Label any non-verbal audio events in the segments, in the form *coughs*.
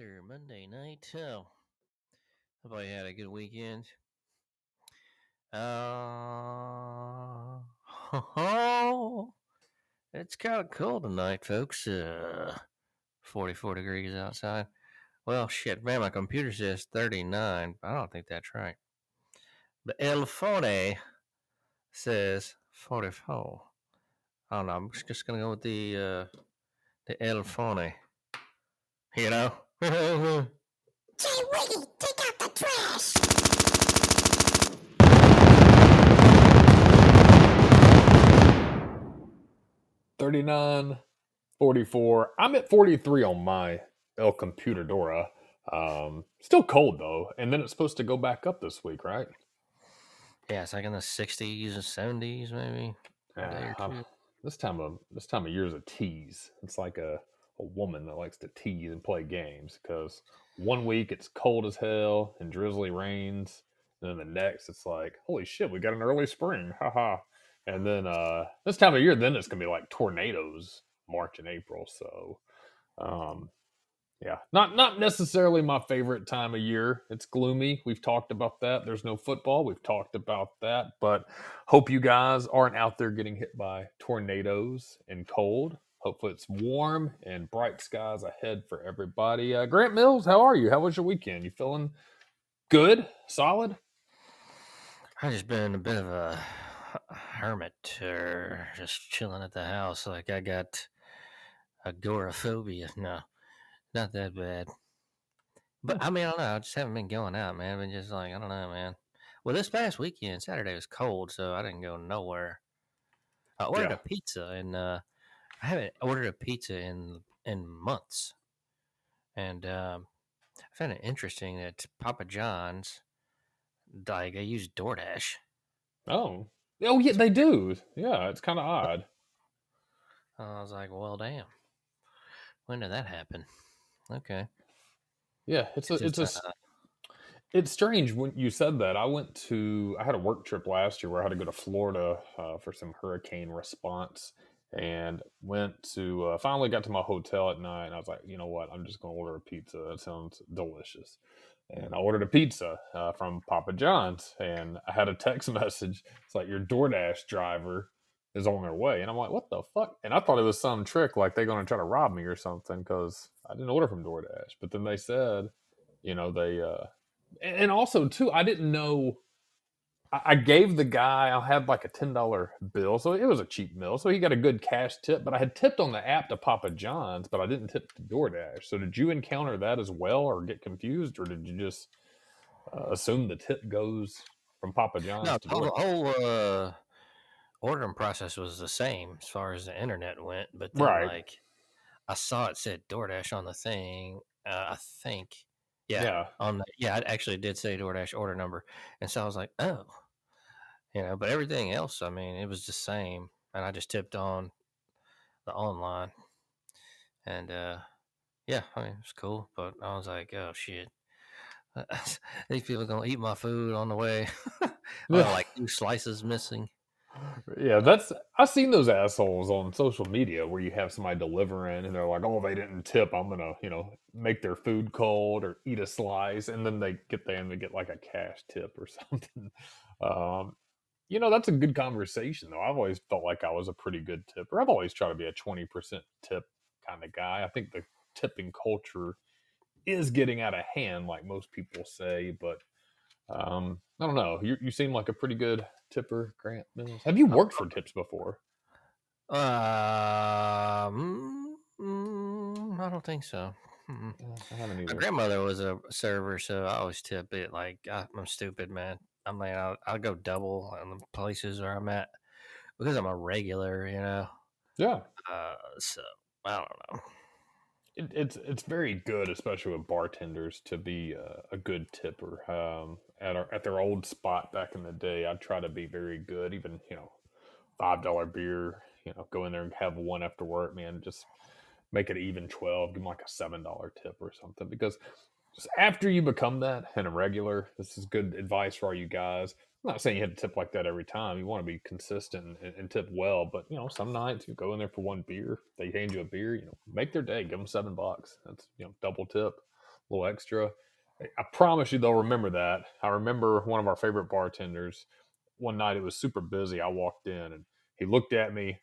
Another Monday night. Oh, hope I had a good weekend. Uh, *laughs* it's kind of cold tonight, folks. Uh, 44 degrees outside. Well, shit, man, my computer says 39. I don't think that's right. The El Phone says 44. I don't know. I'm just, just gonna go with the uh, the El Phone. You know. Jay Wiggy, take out the trash. Thirty-nine, forty-four. I'm at 43 on my El Computadora. Um, still cold though, and then it's supposed to go back up this week, right? yeah, it's like in the 60s and 70s, maybe. A day or Yeah, I'm- two. this time of this time of year is a tease. It's like a, a woman that likes to tease and play games because one week it's cold as hell and drizzly rains, and then the next it's like, holy shit, we got an early spring, haha. And then uh this time of year, then it's gonna be like tornadoes March and April. So um yeah, not not necessarily my favorite time of year. It's gloomy. We've talked about that. There's no football. We've talked about that, but hope you guys aren't out there getting hit by tornadoes and cold. Hopefully it's warm and bright skies ahead for everybody. Uh, Grant Mills, how are you? How was your weekend? You feeling good? Solid? I've just been a bit of a hermit or just chilling at the house. Like I got agoraphobia. No, not that bad. But I mean, I don't know. I just haven't been going out, man. I've been just like, I don't know, man. Well, this past weekend, Saturday was cold, so I didn't go nowhere. I ordered Yeah. a pizza, and uh, I haven't ordered a pizza in in months. And um, I found it interesting that Papa John's, like, they use DoorDash. Oh. Oh yeah, they do. Yeah, it's kind of odd. I was like, well, damn. When did that happen? Okay. Yeah, it's a It's it's a It's strange when you said that. I went to, I had a work trip last year where I had to go to Florida uh, for some hurricane response and went to, uh, finally got to my hotel at night and I was like, you know what? I'm just going to order a pizza. That sounds delicious. And I ordered a pizza uh, from Papa John's and I had a text *laughs* message. It's like, your DoorDash driver is on their way. And I'm like, what the fuck? And I thought it was some trick, like they're going to try to rob me or something because I didn't order from DoorDash. But then they said, you know, they, uh, and and also too, I didn't know. I gave the guy, I had like a ten dollar bill, so it was a cheap meal. So he got a good cash tip. But I had tipped on the app to Papa John's, but I didn't tip to DoorDash. So did you encounter that as well, or get confused, or did you just uh, assume the tip goes from Papa John's No, to the whole, whole uh, ordering process was the same as far as the internet went. But then, Right. like, I saw it said DoorDash on the thing. Uh, I think, yeah, Yeah. on the yeah, I actually did say DoorDash order number, and so I was like, oh, you know. But everything else, I mean, it was the same, and I just tipped on the online, and uh, yeah, I mean, it was cool. But I was like, oh shit. *laughs* These people are gonna eat my food on the way. *laughs* *laughs* like two slices missing. Yeah, that's I've seen those assholes on social media where you have somebody delivering and they're like, "Oh, they didn't tip. I'm gonna, you know, make their food cold or eat a slice," and then they get there and they get like a cash tip or *laughs* something. Um, you know, that's a good conversation though. I've always felt like I was a pretty good tipper. I've always tried to be a twenty percent tip kind of guy. I think the tipping culture is getting out of hand, like most people say, but um, I don't know. You you seem like a pretty good tipper, Grant Mills. Have you worked for tips before? Um, mm, I don't think so. Mm-mm. I haven't My either. grandmother was a server, so I always tip it. Like I, I'm stupid, man. I mean, I'll, I'll go double on the places where I'm at because I'm a regular, you know. Yeah, Uh, so I don't know. It, it's it's very good, especially with bartenders, to be uh, a good tipper. Um, at our at their old spot back in the day, I'd try to be very good. Even you know, five dollar beer. You know, go in there and have one after work, man. Just make it even twelve. Give them like a seven dollar tip or something. Because after you become that and a regular, this is good advice for all you guys. I'm not saying you have to tip like that every time. You want to be consistent and, and tip well, but you know, some nights you go in there for one beer, they hand you a beer, you know, make their day, give them seven bucks. That's you know, double tip, a little extra. I promise you they'll remember that. I remember one of our favorite bartenders. One night it was super busy. I walked in and he looked at me,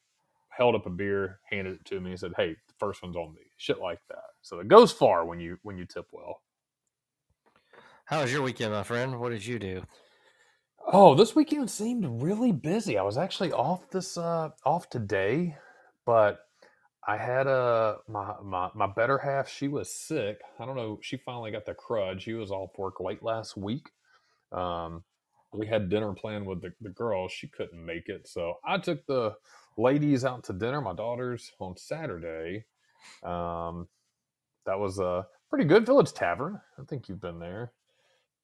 held up a beer, handed it to me, and said, "Hey, the first one's on me." Shit like that. So it goes far when you when you tip well. How was your weekend, my friend? What did you do? Oh, this weekend seemed really busy. I was actually off this uh off today, but I had a my my my better half, she was sick. I don't know, she finally got the crud. She was off work late last week. Um we had dinner planned with the, the girls. She couldn't make it. So I took the ladies out to dinner, my daughters on Saturday. Um that was a pretty good. Village Tavern. I think you've been there.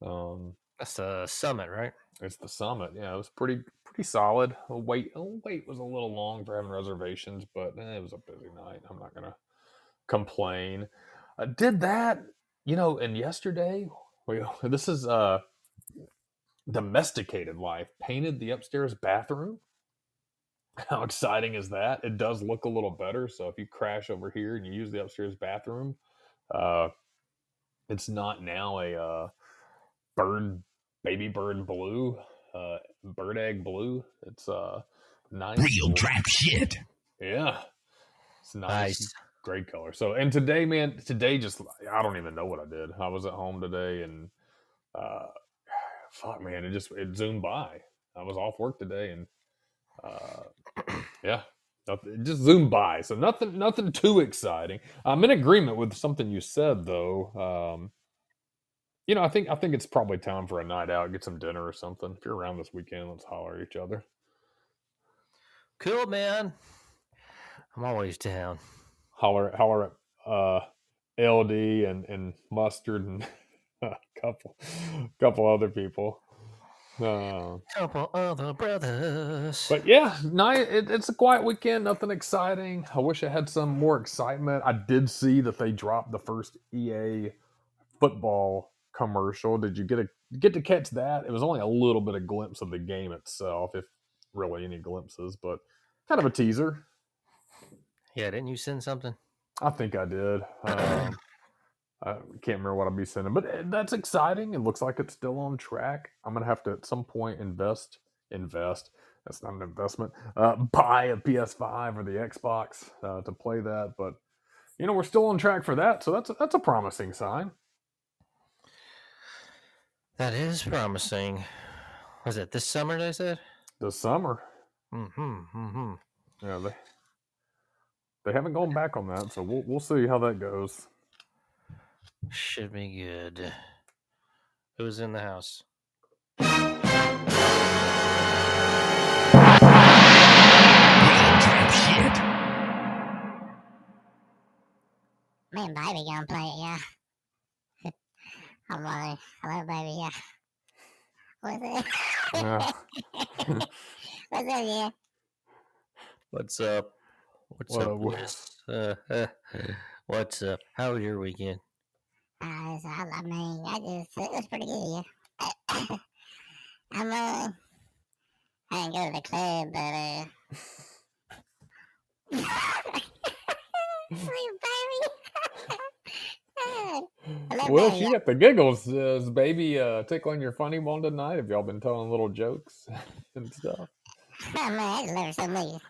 Um That's the summit, right? it's the summit. Yeah, it was pretty pretty solid. The wait oh, wait was a little long for having reservations, but eh, it was a busy night. I'm not gonna complain. I did that, you know, and yesterday we *laughs* this is uh domesticated life. Painted the upstairs bathroom. *laughs* How exciting is that? It does look a little better. So if you crash over here and you use the upstairs bathroom, uh it's not now a uh bird baby bird blue, uh, bird egg blue. It's uh nice. Real trap shit. Yeah, it's nice, Nice. great color. So and today, man, today just I don't even know what I did. I was at home today and uh, fuck, man, it just it zoomed by. I was off work today and uh, *clears throat* yeah. Nothing, just zoomed by, so nothing, nothing too exciting. I'm in agreement with something you said, though. Um, you know, I think I think it's probably time for a night out, get some dinner or something. If you're around this weekend, let's holler at each other. Cool, man. I'm always down. Holler, holler at uh, LD and and mustard and *laughs* a couple, couple other people. Uh, Couple other brothers. but yeah, night. It, it's a quiet weekend. Nothing exciting. I wish I had some more excitement. I did see that they dropped the first EA football commercial. Did you get a get to catch that? It was only a little bit of glimpse of the game itself, if really any glimpses, but kind of a teaser. Yeah, didn't you send something? I think I did. Um, *clears throat* I can't remember what I'll be sending, but eh, that's exciting. It looks like it's still on track. I'm gonna have to at some point invest. Invest. That's not an investment. Uh, buy a PS5 or the Xbox uh, to play that, but you know we're still on track for that, so that's a, that's a promising sign. That is promising. Was it this summer? They said. The summer, Mm-hmm. Mm-hmm. yeah, they they haven't gone back on that, so we'll we'll see how that goes. Should be good. Who's in the house? Me and baby gonna play it, yeah. Hello, hello, baby, yeah. What's it? Yeah. *laughs* What's up, yeah? What's up? What's What up, up, Wes? Uh, *laughs* uh, what's up? How was your weekend? Uh, so I, I mean, I just, it was pretty good, yeah. *coughs* I'm, uh, I didn't go to the club, but, uh, *laughs* Sweet baby. I love Well, she got the giggles. Uh, is baby uh, tickling your funny bone tonight? Have y'all been telling little jokes *laughs* and stuff? Oh, *laughs* man, I just love her so much.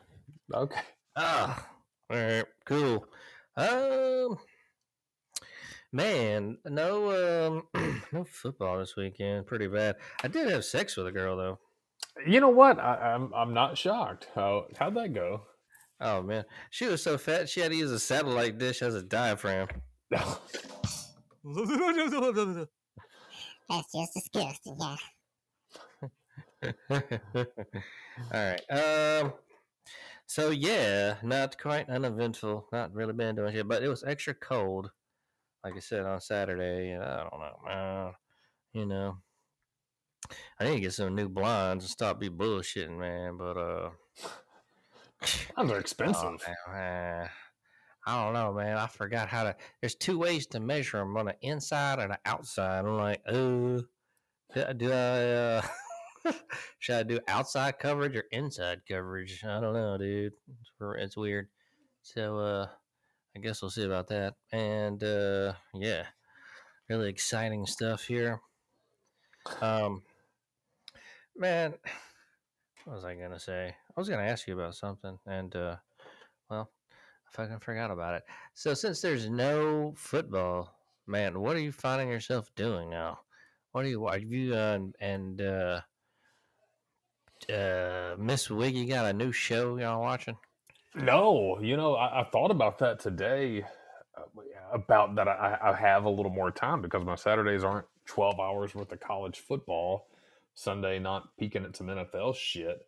Okay. Ah, all right, cool. Um, man, no, um, *clears throat* no football this weekend. Pretty bad. I did have sex with a girl though. You know what? I, I'm I'm not shocked. How how'd that go? Oh man, she was so fat she had to use a satellite dish as a diaphragm. That's just disgusting, yeah. *laughs* All right. Um. So yeah, not quite uneventful. Not really been doing shit, but it was extra cold. Like I said on Saturday, and I don't know, man. You know, I need to get some new blinds and stop be bullshitting, man. But uh, Those are *laughs* oh, expensive. man, uh, I don't know, man. I forgot how to. There's two ways to measure them on the inside and the outside. I'm like, oh, do, I? Uh, *laughs* should I do outside coverage or inside coverage? I don't know, dude. It's, it's weird. So, uh, I guess we'll see about that. And uh, yeah, really exciting stuff here. Um, man, what was I gonna say? I was gonna ask you about something, and uh, fucking forgot about it. So, since there's no football, man, what are you finding yourself doing now? What are you? Have you uh, and uh, uh, Miss Wiggy got a new show y'all watching? No, you know, I, I thought about that today. uh, About that, I, I have a little more time because my Saturdays aren't twelve hours worth of college football. Sunday, not peeking at some NFL shit.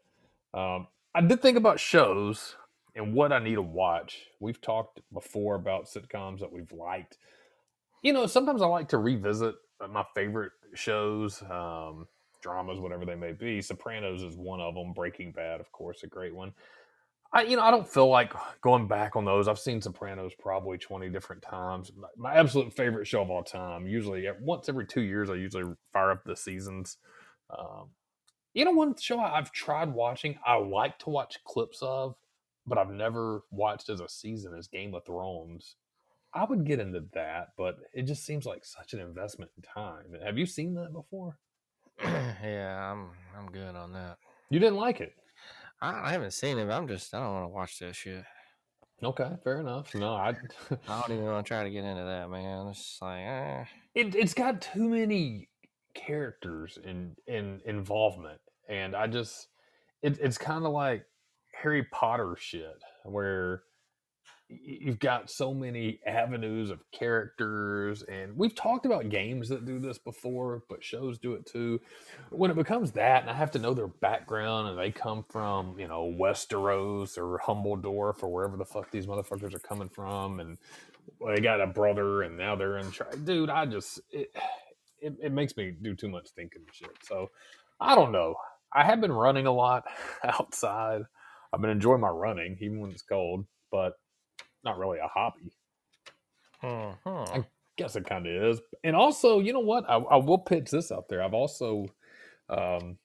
Um, I did think about shows and what I need to watch. We've talked before about sitcoms that we've liked. You know, sometimes I like to revisit uh, my favorite shows, um, dramas, whatever they may be. Sopranos is one of them. Breaking Bad, of course, a great one. I, you know, I don't feel like going back on those. I've seen Sopranos probably twenty different times. My, my absolute favorite show of all time. Usually, at- once every two years, I usually fire up the seasons. Um, you know, one show I've tried watching, I like to watch clips of, but I've never watched as a season as Game of Thrones. I would get into that, but it just seems like such an investment in time. Have you seen that before? *clears throat* yeah, I'm I'm good on that. You didn't like it. I, I haven't seen it. But I'm just I don't want to watch that shit. Okay, fair enough. No, I. *laughs* I don't even want to try to get into that, man. It's just like, eh. it, it's got too many characters in in involvement and i just it, it's kind of like harry potter shit where you've got so many avenues of characters and we've talked about games that do this before but shows do it too when it becomes that and i have to know their background and they come from you know westeros or humbledorf or wherever the fuck these motherfuckers are coming from and they got a brother and now they're in dude i just it, it, it makes me do too much thinking shit. So I don't know. I have been running a lot *laughs* outside. I've been enjoying my running, even when it's cold, but not really a hobby. I guess it kind of is. And also, you know what? I, I will pitch this out there. I've also um,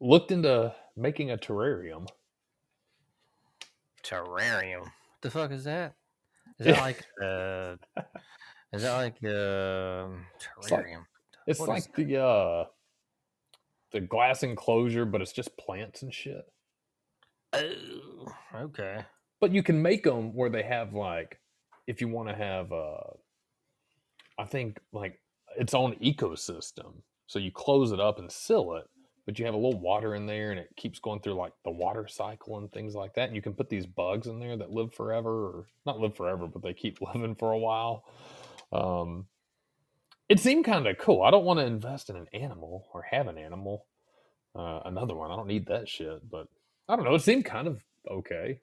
looked into making a terrarium. Terrarium. What the fuck is that? Is that like *laughs* uh is that like um It's like- terrarium? It's like the uh, the glass enclosure, but it's just plants and shit. Oh, okay. But you can make them where they have like, if you want to have, uh, I think like its own ecosystem. So you close it up and seal it, but you have a little water in there, and it keeps going through like the water cycle and things like that. And you can put these bugs in there that live forever, or not live forever, but they keep *laughs* living for a while. Um, it seemed kind of cool. I don't want to invest in an animal or have an animal, uh, another one. I don't need that shit, but I don't know. It seemed kind of okay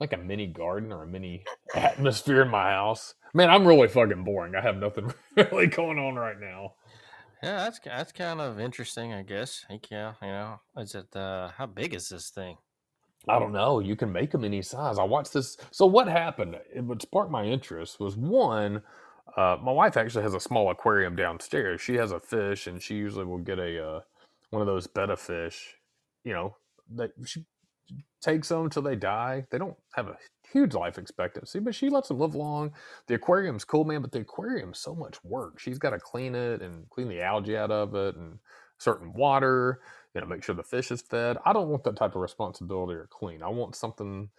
like a mini garden or a mini *laughs* atmosphere in my house. Man, I'm really fucking boring. I have nothing *laughs* really going on right now. Yeah, that's that's kind of interesting, I guess. Heck yeah, you know, is it uh how big is this thing? I don't know. You can make them any size. I watched this. So what happened? It what sparked my interest was one. Uh, my wife actually has a small aquarium downstairs. She has a fish, and she usually will get a uh, one of those betta fish. You know that she takes them till they die. They don't have a huge life expectancy, but she lets them live long. The aquarium's cool, man, but the aquarium's so much work. She's got to clean it and clean the algae out of it and certain water, you know, make sure the fish is fed. I don't want that type of responsibility or clean. I want something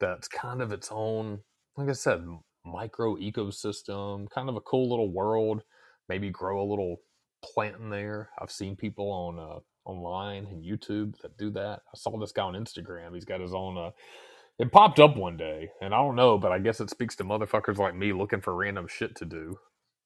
that's kind of its own, like I said, micro ecosystem, kind of a cool little world. Maybe grow a little plant in there. I've seen people on uh, online and YouTube that do that. I saw this guy on Instagram. He's got his own. Uh, it popped up one day, and I don't know, but I guess it speaks to motherfuckers like me looking for random shit to do.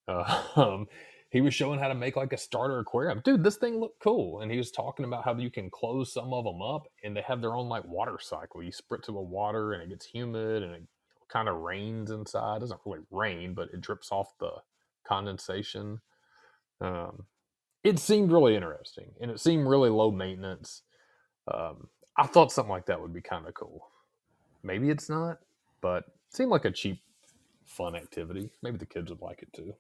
Uh, *laughs* um, he was showing how to make like a starter aquarium. Dude, this thing looked cool, and he was talking about how you can close some of them up, and they have their own like water cycle. You spritz it with water, and it gets humid, and it kind of rains inside. It doesn't really rain, but it drips off the condensation. Um, it seemed really interesting and it seemed really low maintenance. Um, I thought something like that would be kind of cool. Maybe it's not, but it seemed like a cheap, fun activity. Maybe the kids would like it too.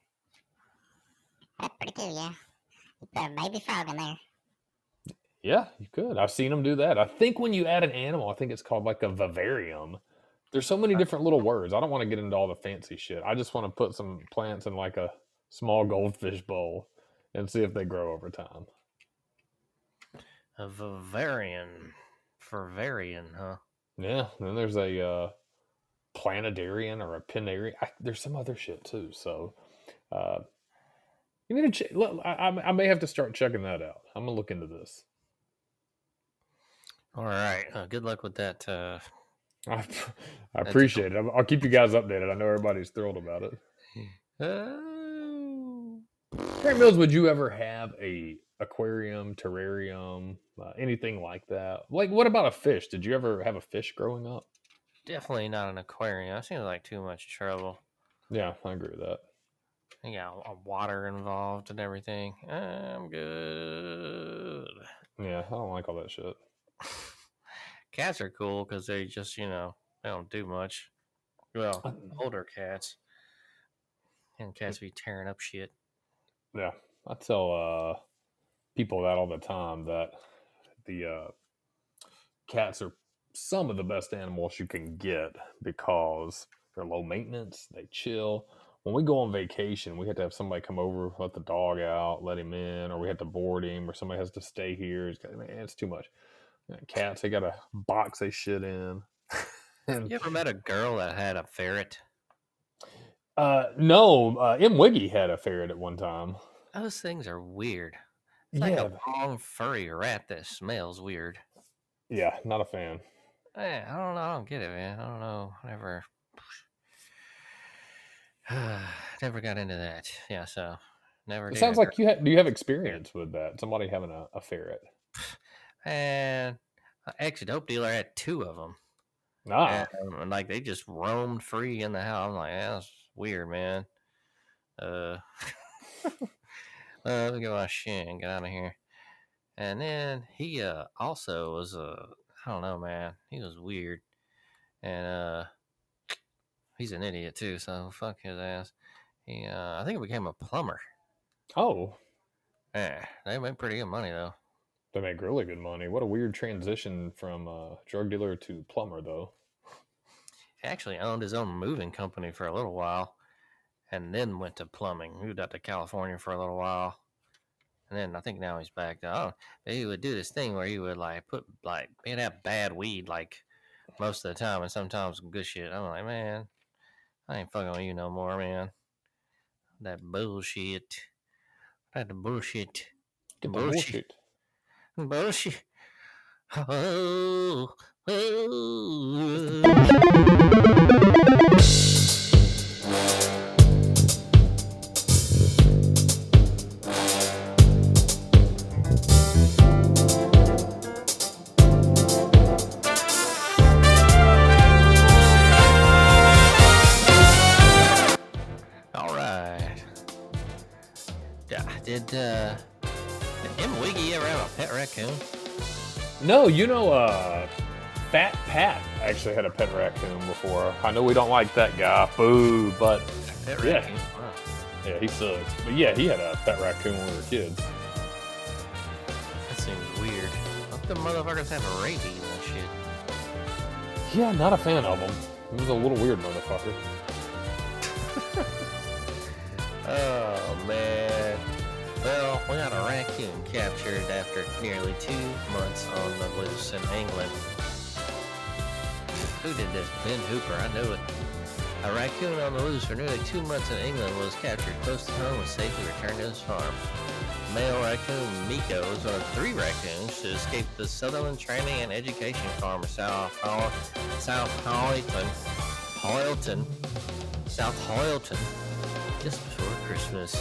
That's pretty cool, yeah. Put a baby frog in there. Yeah, you could. I've seen them do that. I think when you add an animal, I think it's called like a vivarium. There's so many different little words. I don't want to get into all the fancy shit. I just want to put some plants in like a small goldfish bowl and see if they grow over time. A Bavarian. Bavarian, huh? Yeah, then there's a uh, planetarian or a pinarian. I, there's some other shit too. So, uh, you need to. Ch- look, I, I may have to start checking that out. I'm gonna look into this. All right. Uh, good luck with that. Uh, I, I appreciate it. I'll, keep you guys updated. I know everybody's thrilled about it. oh. Grant Mills, would you ever have a aquarium, terrarium, uh, anything like that? Like, what about a fish? Did you ever have a fish growing up? Definitely not an aquarium. That seems like too much trouble. Yeah, I agree with that. You got uh, water involved and everything. I'm good. Yeah, I don't like all that shit. *laughs* Cats are cool because they just, you know, they don't do much. Well, Uh, older cats. And cats be tearing up shit. Yeah, I tell uh, people that all the time that the uh, cats are some of the best animals you can get because they're low maintenance, they chill. When we go on vacation, we have to have somebody come over, let the dog out, let him in, or we have to board him, or somebody has to stay here. It's, got- man, it's too much. Cats, they got a box they shit in. *laughs* and You ever met a girl that had a ferret? Uh, no, uh, M. Wiggy had a ferret at one time. Those things are weird. It's like a long furry rat that smells weird. yeah, not a fan. Eh, I don't know. I don't get it, man. I don't know. Never, *sighs* never got into that. Yeah, so never. It sounds like you ha- do you have experience with that? Somebody having a, a ferret. *sighs* and an ex dope dealer had two of them, Ah, and like they just roamed free in the house. I'm like, yeah, weird, man. Uh, *laughs* uh let me get my shin, get out of here. And then he uh also was uh I don't know, man. He was weird, and uh he's an idiot too. So fuck his ass. He, uh, I think he became a plumber. Oh, Yeah, they made pretty good money though. they make really good money. What a weird transition from uh, drug dealer to plumber, though. He actually owned his own moving company for a little while, and then went to plumbing. Moved out to California for a little while, and then I think now he's back. Oh, he would do this thing where he would like put like he'd have bad weed like most of the time, and sometimes good shit. I'm like, man, I ain't fucking with you no more, man. That bullshit. That bullshit. The Bullshit. bullshit. Bullshit. *laughs* Oh. All right. Did uh did M Wiggy ever have a pet raccoon? No, you know, uh, Pat actually had a pet raccoon before. I know we don't like that guy, boo, but Pet Yeah. raccoon. Wow. yeah, he sucks. But yeah, he had a pet raccoon when we were kids. That seems weird. What the motherfuckers have a rabies and shit? Yeah, not a fan of him. He was a little weird motherfucker. *laughs* Oh man. Well, we got a raccoon captured after nearly two months on the loose in England. Who did this? Ben Hooper, I know it. A raccoon on the loose for nearly two months in England was captured close to home and safely returned to his farm. Male raccoon Miko was one of three raccoons to escape the Sunderland Training and Education Farm in South Hol- South Hoyleton, Hoyleton, South Hoyleton, just before Christmas.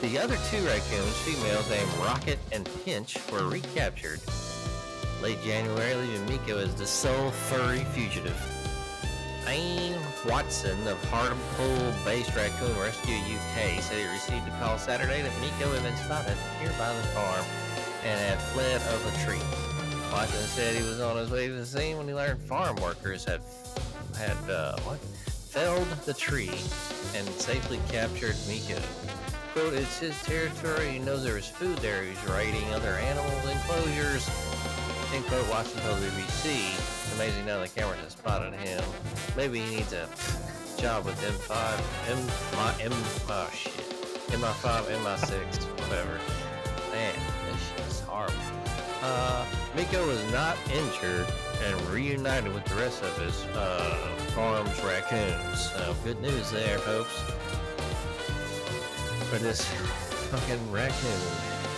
The other two raccoons, females named Rocket and Pinch, were recaptured late January, leaving Miko as the sole furry fugitive. Iain Watson of Hartlepool-based Raccoon Rescue UK said he received a call Saturday that Miko had been spotted nearby the farm and had fled up a tree. Watson said he was on his way to the scene when he learned farm workers had had uh, what felled the tree and safely captured Miko. Quote, it's his territory. He knows there is food there. He's raiding other animals' enclosures. End quote, Watson told BBC. Amazing now the cameras have spotted him. Maybe he needs a job with M5, M, my, M, oh shit. MI5, MI6, whatever. Man, this shit's horrible. Uh, Miko was not injured and reunited with the rest of his uh, farm's raccoons. So good news there, folks. For this *laughs* fucking raccoon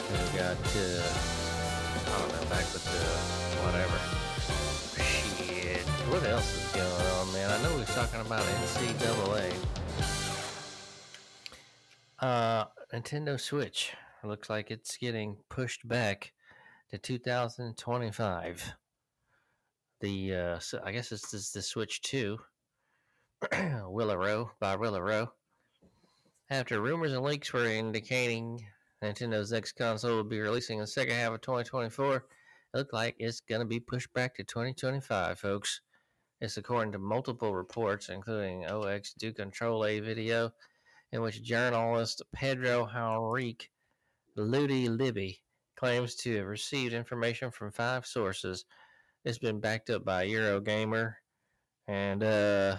who got, uh, I don't know, back with the whatever. Shit. What else is going on, man? I know we was talking about NCAA. Uh, Nintendo Switch. Looks like it's getting pushed back to 2025. The uh, I guess it's this the Switch 2. *clears throat* Willow by Willow. After rumors and leaks were indicating Nintendo's next console will be releasing in the second half of 2024, it looks like it's going to be pushed back to 2025, folks. It's according to multiple reports, including OX Do Control A video, in which journalist Pedro Henrique Lutti Lippe claims to have received information from five sources. It's been backed up by Eurogamer, and uh,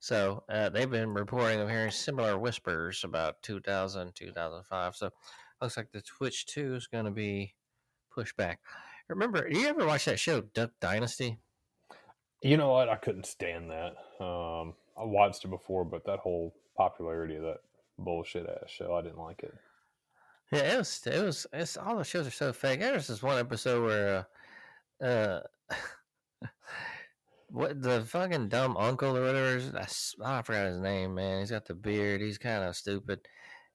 so uh, they've been reporting of hearing similar whispers about 2000, 2005. So looks like the Twitch 2 is going to be pushed back. Remember, you ever watch that show Duck Dynasty? You know what? I couldn't stand that. Um, I watched it before, but that whole popularity of that bullshit ass show, I didn't like it. Yeah, it was. It was. It's all the shows are so fake. There's this one episode where, uh, uh *laughs* what the fucking dumb uncle or whatever. is- I, I forgot his name. Man, he's got the beard. He's kind of stupid,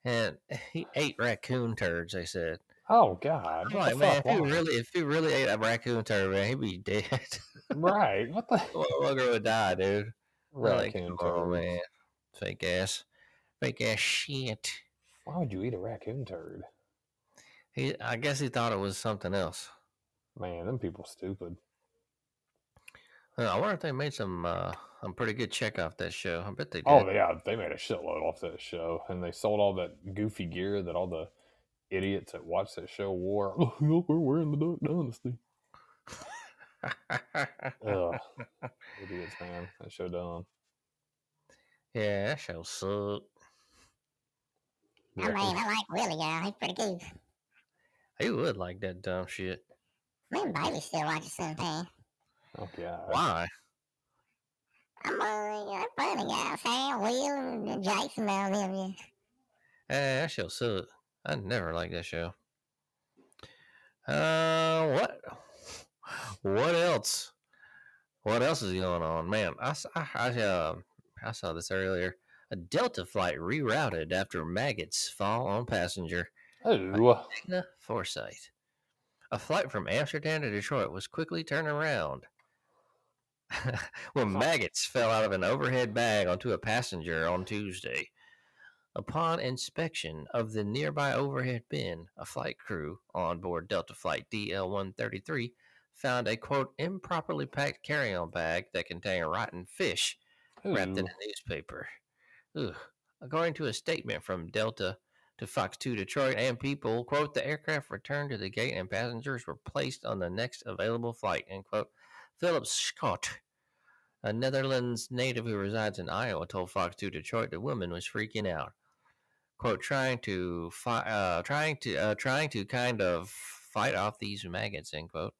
and *laughs* he ate raccoon turds. They said. Oh God! I'm like, man, if he really, if he really ate a raccoon turd, man, he'd be dead. right? What the *laughs* Motherfucker would die, dude. Like, raccoon oh turd? man, fake ass, fake ass shit. Why would you eat a raccoon turd? He, I guess he thought it was something else. Man, them people stupid. I wonder if they made some uh, some pretty good check off that show. I bet they did. Oh yeah, they made a shitload off that show, and they sold all that goofy gear that all the idiots that watched that show wore. *laughs* Oh, look, we're wearing the Duck Dynasty. Ugh, idiots, man. That show dumb. yeah, that show sucked. I mean, I like Willie guy. He's pretty good. You would like that dumb shit. Me and Bailey still watch the same thing. Oh god. Why? I'm a funny guy. Sam, Will, and Jason, all them. Yeah. Eh, that show sucked. I never liked that show. Uh, what? What else? What else is going on, man? I s- I, I, uh, I saw this earlier. A Delta flight rerouted after maggots fall on passenger. Oh, Digna Forsyth. A flight from Amsterdam to Detroit was quickly turned around *laughs* when maggots fell out of an overhead bag onto a passenger on Tuesday. Upon inspection of the nearby overhead bin, a flight crew on board Delta Flight DL 133 found a quote improperly packed carry on bag that contained rotten fish wrapped in a newspaper. Ugh. According to a statement from Delta to Fox 2 Detroit and People, quote, the aircraft returned to the gate and passengers were placed on the next available flight, end quote. Philip Scott, a Netherlands native who resides in Iowa, told Fox 2 Detroit the woman was freaking out. Quote, trying to fi- uh, trying to uh, trying to kind of fight off these maggots, end quote.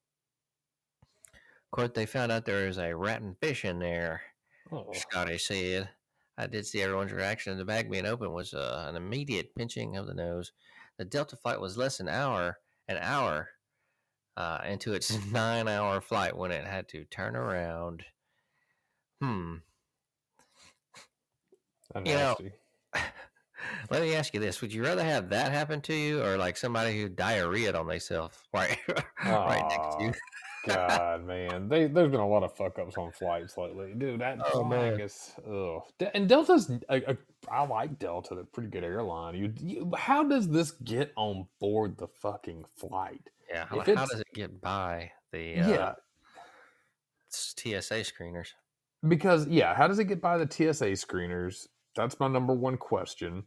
Quote, they found out there is a rotten fish in there. Oh. Scotty said. I did see everyone's reaction. The bag being open was uh, an immediate pinching of the nose. The Delta flight was less than an hour, an hour uh, into its *laughs* nine-hour flight when it had to turn around. Hmm. You know. *laughs* Let me ask you this: Would you rather have that happen to you, or like somebody who diarrheaed on themselves right, *laughs* right next to you? God, man, they there's been a lot of fuck ups on flights lately, dude. That Oh, flying man. is ugh. De- And Delta's, a, a, I like Delta. They're a pretty good airline. You, you, how does this get on board the fucking flight? Yeah. How, how does it get by the uh, yeah, s- TSA screeners? because yeah, how does it get by the TSA screeners? That's my number one question.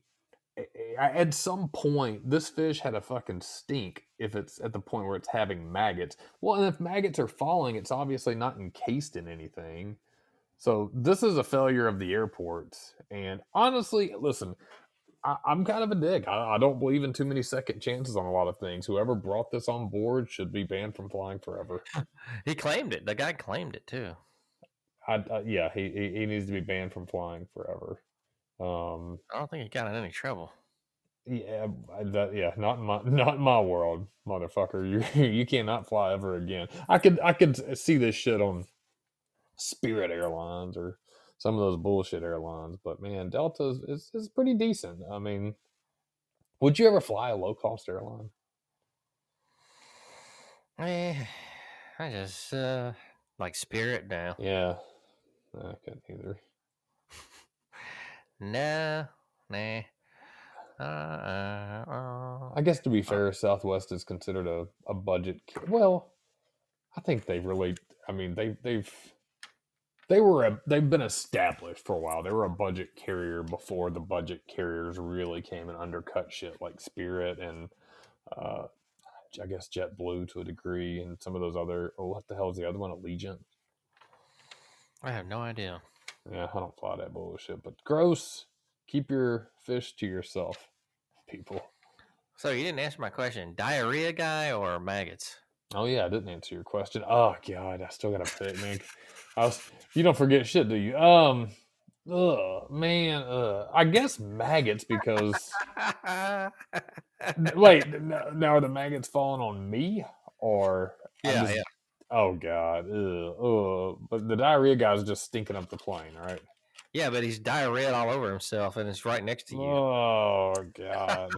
At some point, this fish had a fucking stink. If it's at the point where it's having maggots, well, and if maggots are falling, it's obviously not encased in anything. So this is a failure of the airports. And honestly, listen, I, I'm kind of a dick. I, I don't believe in too many second chances on a lot of things. Whoever brought this on board should be banned from flying forever. *laughs* He claimed it. The guy claimed it too. I, I, yeah, he, he he needs to be banned from flying forever. Um, I don't think he got in any trouble. yeah, that yeah, not my *laughs* not my world, motherfucker. You *laughs* you cannot fly ever again. I could I could see this shit on Spirit Airlines or some of those bullshit airlines, but man, Delta is, is, is pretty decent. I mean, would you ever fly a low cost airline? Eh, I just uh, like Spirit now. Yeah, I couldn't either. No, nah. Uh, uh, uh. I guess to be fair, Southwest is considered a, a budget. Well, I think they've really. I mean, they they've they were a, they've been established for a while. They were a budget carrier before the budget carriers really came and undercut shit like Spirit and uh, I guess JetBlue to a degree, and some of those other. Oh, what the hell is the other one? Allegiant. I have no idea. Yeah, I don't fly that bullshit. But gross. Keep your fish to yourself, people. So you didn't answer my question: diarrhea guy or maggots? Oh yeah, I didn't answer your question. Oh god, I still gotta pick, man. I was, you don't forget shit, do you? Um, ugh, man. Uh, I guess maggots because *laughs* wait, now are the maggots falling on me or? Yeah, just- yeah. Oh god, ugh, ugh. But the diarrhea guy's just stinking up the plane, right? Yeah, but he's diarrhea all over himself, and it's right next to you. Oh god.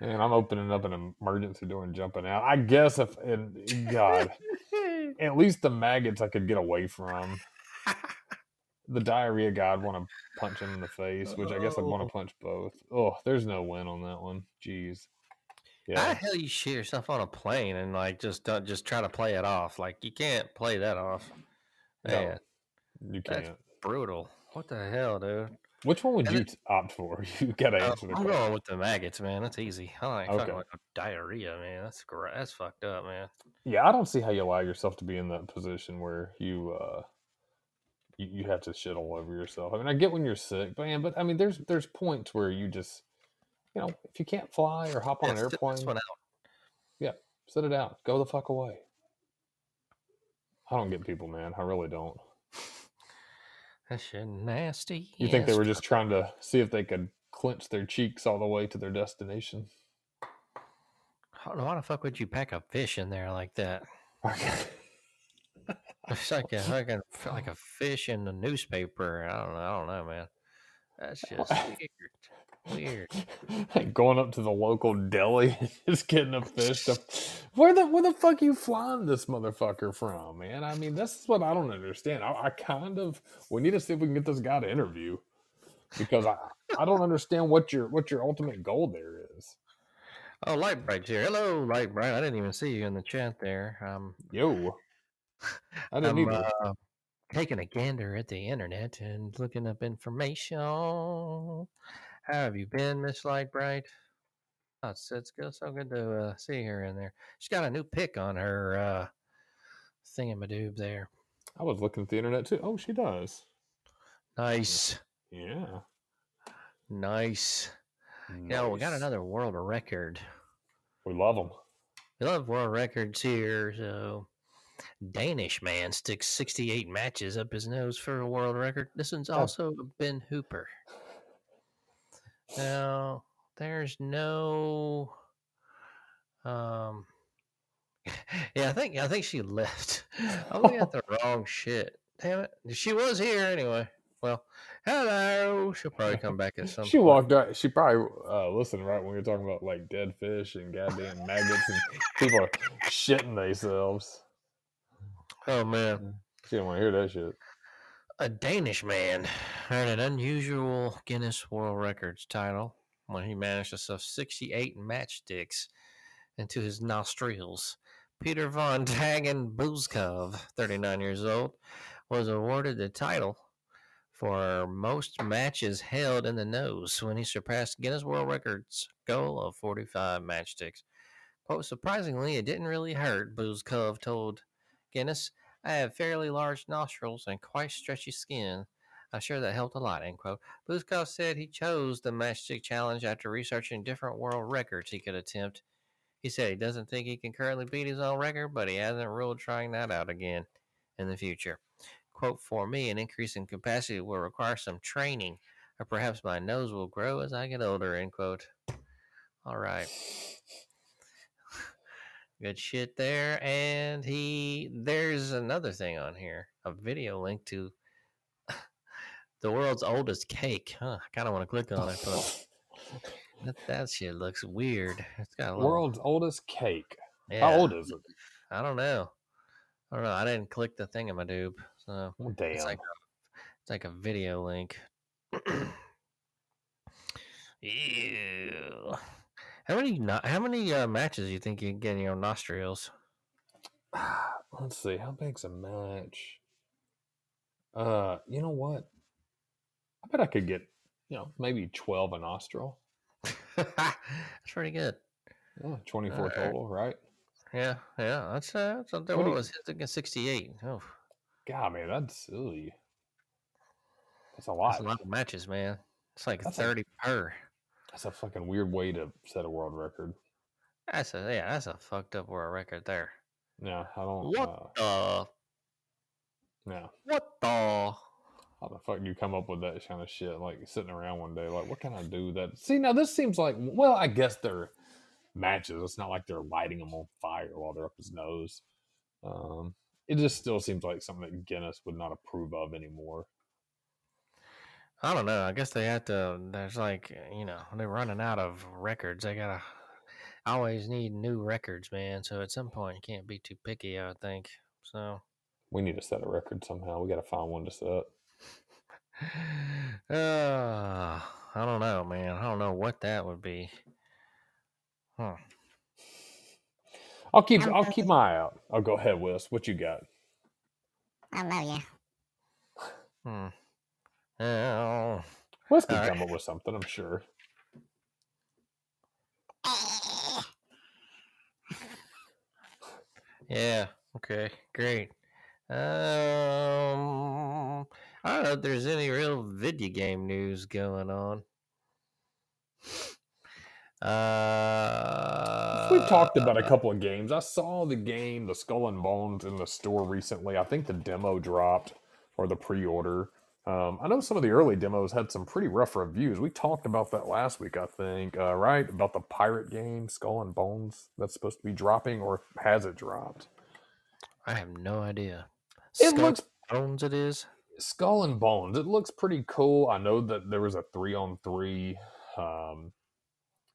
And I'm opening up an emergency door and jumping out. I guess if and God, *laughs* at least the maggots I could get away from. The diarrhea guy, I'd want to punch him in the face, which I guess I'd want to punch both. Oh, there's no win on that one. Jeez. How the hell you shit yourself on a plane and like just don't just try to play it off? Like you can't play that off. No, Man, you can't. brutal. What the hell, dude? Which one would and you it- opt for? *laughs* You gotta Uh, answer the I'm question. going with the maggots, man. That's easy. I like Okay. fucking diarrhea, man. That's great. That's fucked up, man. Yeah, I don't see how you allow yourself to be in that position where you uh you, you have to shit all over yourself. I mean, I get when you're sick, but man, but I mean, there's there's points where you just you know if you can't fly or hop on Yeah, an airplane, out. sit it out, go the fuck away. I don't get people, man. I really don't. That shit nasty. You think they were just trying to see if they could clench their cheeks all the way to their destination? Why the fuck would you pack a fish in there like that? *laughs* It's like a like a, like a fish in the newspaper. I don't know. I don't know, man. That's just weird. *laughs* Weird. *laughs* Like going up to the local deli, *laughs* and just getting a fish. To, *laughs* where the where the fuck you flying this motherfucker from, man? I mean, this is what I don't understand. I, I kind of we need to see if we can get this guy to interview because I I don't understand what your what your ultimate goal there is. Oh, Light Bright's here. Hello, Light Bright. I didn't even see you in the chat there. Um, Yo, I didn't I'm either. uh, taking a gander at the internet and looking up information. How have you been, Miss Lightbright? Oh, it's, it's good, so good to uh, see her in there. She's got a new pic on her uh, thingamadoob there. I was looking at the internet too. Oh, she does. Nice, Yeah. nice. Yeah, we got another world record. We love them. We love world records here. So, Danish man sticks 68 matches up his nose for a world record. This one's Oh. also Ben Hooper. Now, there's no. Um. *laughs* Yeah, I think I think she left. I'm looking at the wrong shit. Damn it! She was here anyway. Well, hello. She'll probably come back at some. She point. walked out. She probably uh, listened right when we were talking about like dead fish and goddamn maggots and people are shitting themselves. Oh man. She didn't want to hear that shit. A Danish man earned an unusual Guinness World Records title when he managed to stuff 68 matchsticks into his nostrils. Peter von *laughs* Tangen Buskov, 39 years old, was awarded the title for most matches held in the nose when he surpassed Guinness World Records goal of 45 matchsticks. Quote, surprisingly, it didn't really hurt, Buskov told Guinness. I have fairly large nostrils and quite stretchy skin. I'm sure that helped a lot, end quote. Buskov said he chose the matchstick challenge after researching different world records he could attempt. He said he doesn't think he can currently beat his own record, but he hasn't ruled trying that out again in the future. Quote, for me, an increase in capacity will require some training, or perhaps my nose will grow as I get older, end quote. All right. Good shit there. And he, there's another thing on here a video link to *laughs* the world's oldest cake. Huh. I kind of want to click on it, but that, *laughs* that shit looks weird. It's got a little, World's oldest cake. yeah, How old is it? I don't know. I don't know. I didn't click the thingamadoob. So Oh, damn. it's like a, it's like a video link. *clears throat* Ew. How many no- how many uh, matches do you think you can get in your nostrils? *sighs* Let's see. How big's a match? Uh, you know what? I bet I could get, you know, maybe 12 a nostril. *laughs* that's pretty good. Yeah, 24 Alright. total, right? Yeah, yeah. That's uh, that's what, What you- was sixty eight. Oh, God, man, that's silly. That's a that's lot. a lot of matches, man. It's like That's a- thirty per. That's a fucking weird way to set a world record. That's a yeah. That's a fucked up world record there. Yeah, I don't. What Uh, the yeah. what the? How the fuck do you come up with that kind of shit? Like sitting around one day, like, what can I do that? See, now this seems like, well, I guess they're matches. It's not like they're lighting them on fire while they're up his nose. Um, it just still seems like something that Guinness would not approve of anymore. I don't know. I guess they have to. There's like you know they're running out of records. They gotta always need new records, man. So at some point you can't be too picky. I would think. So We need to set a record somehow. We got to find one to set. uh, *sighs* I don't know, man. I don't know what that would be. Huh. I'll keep. I'm I'll keep my eye out. I'll go ahead, Wes. What you got? I know you. Hmm. Oh, Wes can All right. come up with something, I'm sure. yeah. Okay. Great. Um, I don't know if there's any real video game news going on. Uh, We've talked about a couple of games. I saw the game, the Skull and Bones, in the store recently. I think the demo dropped or the pre-order. Um, I know some of the early demos had some pretty rough reviews. We talked about that last week, I think, uh, right? About the pirate game, Skull and Bones, that's supposed to be dropping, or has it dropped? I have no idea. It Skull looks Bones. It is. Skull and Bones. It looks pretty cool. I know that there was a three on three um,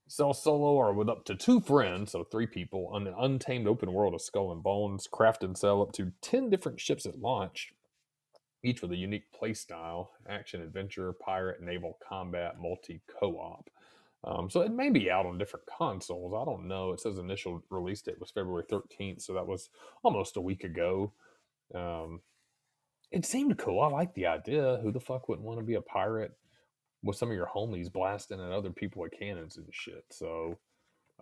sell solo or with up to two friends, so three people, on an untamed open world of Skull and Bones. Craft and sell up to 10 different ships at launch, each with a unique play style action, adventure, pirate, naval combat, multi co op. Um, so it may be out on different consoles. I don't know. It says initial release date was February 13th, so that was almost a week ago. Um, it seemed cool. I like the idea. Who the fuck wouldn't want to be a pirate with some of your homies blasting at other people with cannons and shit? So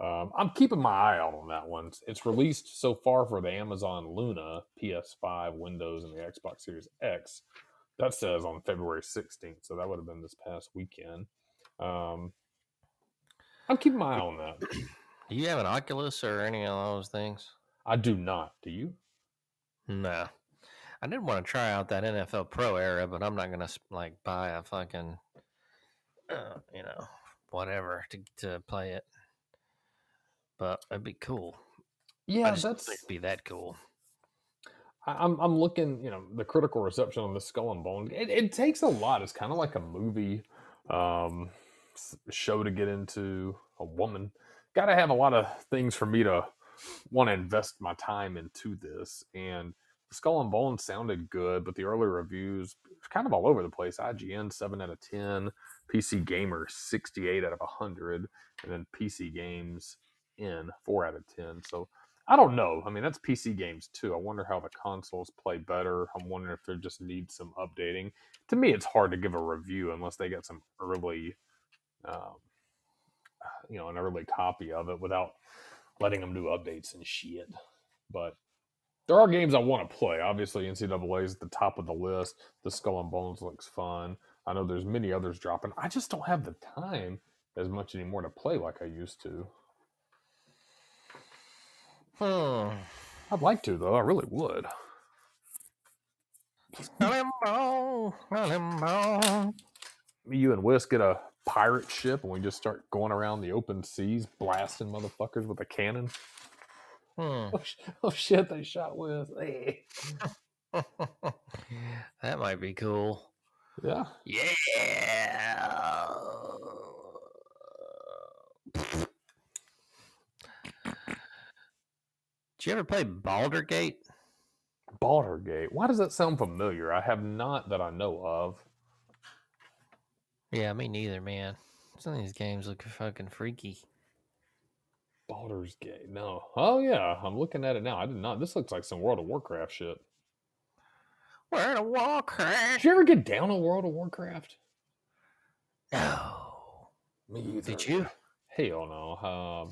um, I'm keeping my eye out on that one. It's released so far for the Amazon Luna, PS5, Windows, and the Xbox Series X. That says on February 16th, so that would have been this past weekend. Um, I'm keeping my eye on that. Do you have an Oculus or any of those things? I do not. Do you? No. I did want to try out that NFL Pro era, but I'm not gonna like buy a fucking, uh, you know, whatever to to play it. But it'd be cool. I Yeah, just that's it'd be that cool. I- I'm I'm looking, you know, the critical reception on the Skull and Bone. It, it takes a lot. It's kind of like a movie um, show to get into. A woman got to have a lot of things for me to want to invest my time into this. And the Skull and Bone sounded good, but the early reviews kind of all over the place. IGN seven out of ten, PC Gamer sixty eight out of hundred, and then PC Games in four out of ten. So I don't know. I mean, that's PC games too. I wonder how the consoles play better. I'm wondering if they just need some updating. To me, it's hard to give a review unless they get some early, um, you know, an early copy of it without letting them do updates and shit. But there are games I want to play. Obviously, NCAA is at the top of the list. The Skull and Bones looks fun. I know there's many others dropping. I just don't have the time as much anymore to play like I used to. Hmm. I'd like to though. I really would. Limbo, limbo. you, and Wes get a pirate ship and we just start going around the open seas blasting motherfuckers with a cannon. Hmm. *laughs* Oh, sh- oh shit, they shot Whis. Hey. *laughs* that might be cool. Yeah. Yeah. Did you ever play Baldur Gate? Baldur Gate. Why does that sound familiar? I have not that I know of. Yeah, me neither, man. Some of these games look fucking freaky. Baldur's Gate. No. Oh yeah, I'm looking at it now. I did not. This looks like some World of Warcraft shit. Where the Warcraft? Did you ever get down on World of Warcraft? No. Me either. Did you? Hell no. Um,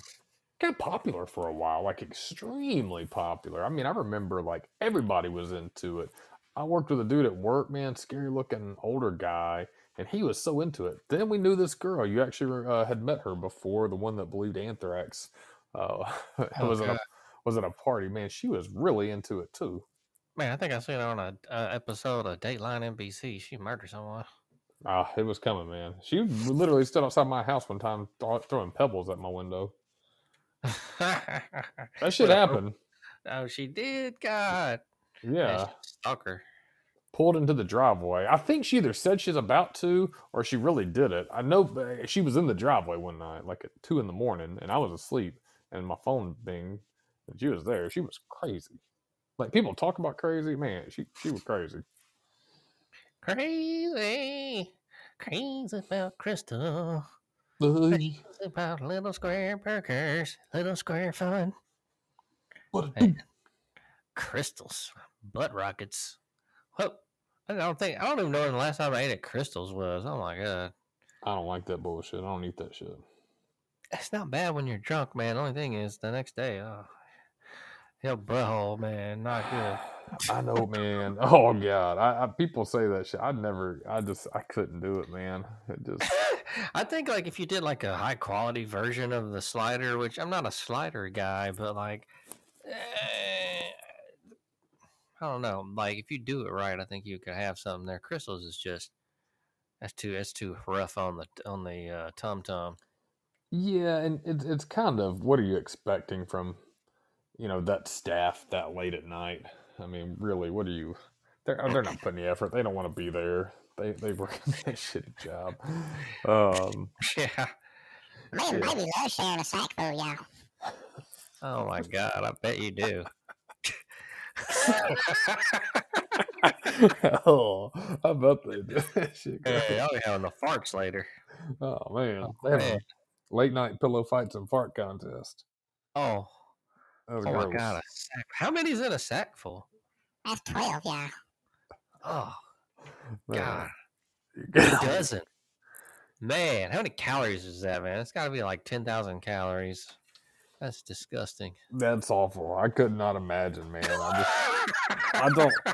got popular for a while, like extremely popular. I mean, I remember like everybody was into it. I worked with a dude at work, man, scary looking older guy, and he was so into it. Then we knew this girl. You actually uh, had met her before, the one that believed anthrax uh, Oh, *laughs* was at a was at a party. Man, she was really into it too. Man, I think I seen her on a uh, episode of Dateline NBC. She murdered someone. Ah, it was coming, man. She literally stood outside my house one time throw- throwing pebbles at my window. *laughs* That should happen. Oh, she did. God. Yeah. stalker. pulled into the driveway. I think she either said she's about to or she really did it. I know uh, she was in the driveway one night, like at two in the morning, and I was asleep, and my phone binged, and she was there. She was crazy. Like people talk about crazy, man. She she was crazy. Crazy. Crazy about Krystal. What about little square burgers. Little square fun. Man. Krystal's. Butt rockets. What? I don't think I don't even know when the last time I ate at Krystal's was. Oh my god, I don't like that bullshit. I don't eat that shit. it's not bad when you're drunk, man. The only thing is the next day, oh, your butthole, man, not good. I know, *laughs* man. Oh god, I, I people say that shit. I never. I just. I couldn't do it, man. It just. I think like if you did like a high quality version of the slider, which I'm not a slider guy, but like, eh, I don't know. Like if you do it right, I think you could have something there. Krystal's is just that's too that's too rough on the on the uh, tum tum. Yeah, and it's it's kind of what are you expecting from, you know, that staff that late at night? I mean, really, what are you? They're they're not putting the effort. They don't want to be there. They they work that *laughs* shitty job. Um, Yeah. Me and Yeah. baby love sharing a sack full, y'all. Oh my god, I bet you do. *laughs* *laughs* oh, I bet they do. Shit, Hey, I'll be having the farts later. Oh man, Oh, they have a late night pillow fights and fart contest. Oh, Oh, my god, a sack. How many's in a sack full? That's 12, y'all. Oh Man, *laughs* god, you a got- dozen. Man, how many calories is that, man? It's got to be like ten thousand calories. That's disgusting. That's awful. I could not imagine, *laughs* man. I just, I don't. *laughs*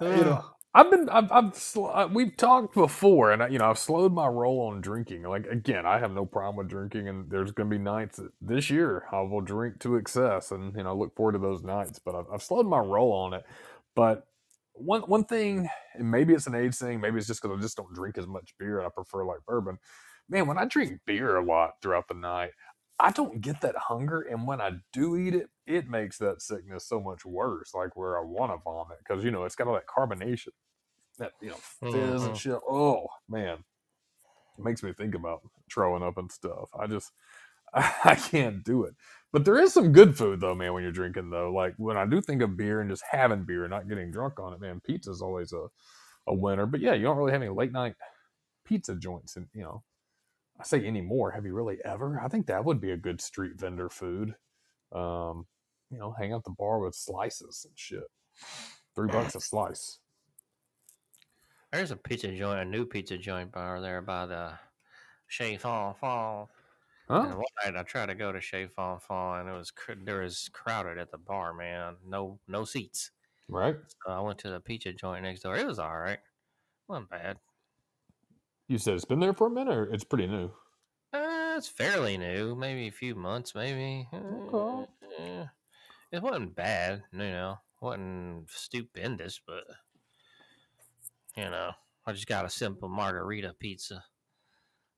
You know, I've been, I've, I've sl- uh, we've talked before, and I, you know, I've slowed my roll on drinking. Like again, I have no problem with drinking, and there's going to be nights that, this year I will drink to excess, and you know, I look forward to those nights. But I've, I've slowed my roll on it. But one one thing, and maybe it's an age thing, maybe it's just because I just don't drink as much beer. and I prefer like bourbon. Man, when I drink beer a lot throughout the night, I don't get that hunger, and when I do eat it, it makes that sickness so much worse. Like where I want to vomit because you know it's got all that carbonation, that you know fizz and Mhm. shit. Oh man, it makes me think about throwing up and stuff. I just *laughs* I can't do it. But there is some good food though, man. When you're drinking though, like when I do think of beer and just having beer, and not getting drunk on it, man, pizza's always a a winner. But yeah, you don't really have any late night pizza joints, and you know. I say anymore. Have you really ever? I think that would be a good street vendor food. Um, you know, hang out the bar with slices and shit. Three bucks a slice. There's a pizza joint, a new pizza joint bar there by the Chez Fon Fon. And one night I tried to go to Chez Fonfon, and it was cr- there was crowded at the bar, man. No no seats. Right? So I went to the pizza joint next door. It was all right. wasn't bad. You said it's been there for a minute, or it's pretty new. Uh, it's fairly new, maybe a few months, maybe. Okay. Uh, it wasn't bad, you know. wasn't stupendous, but you know, I just got a simple margarita pizza.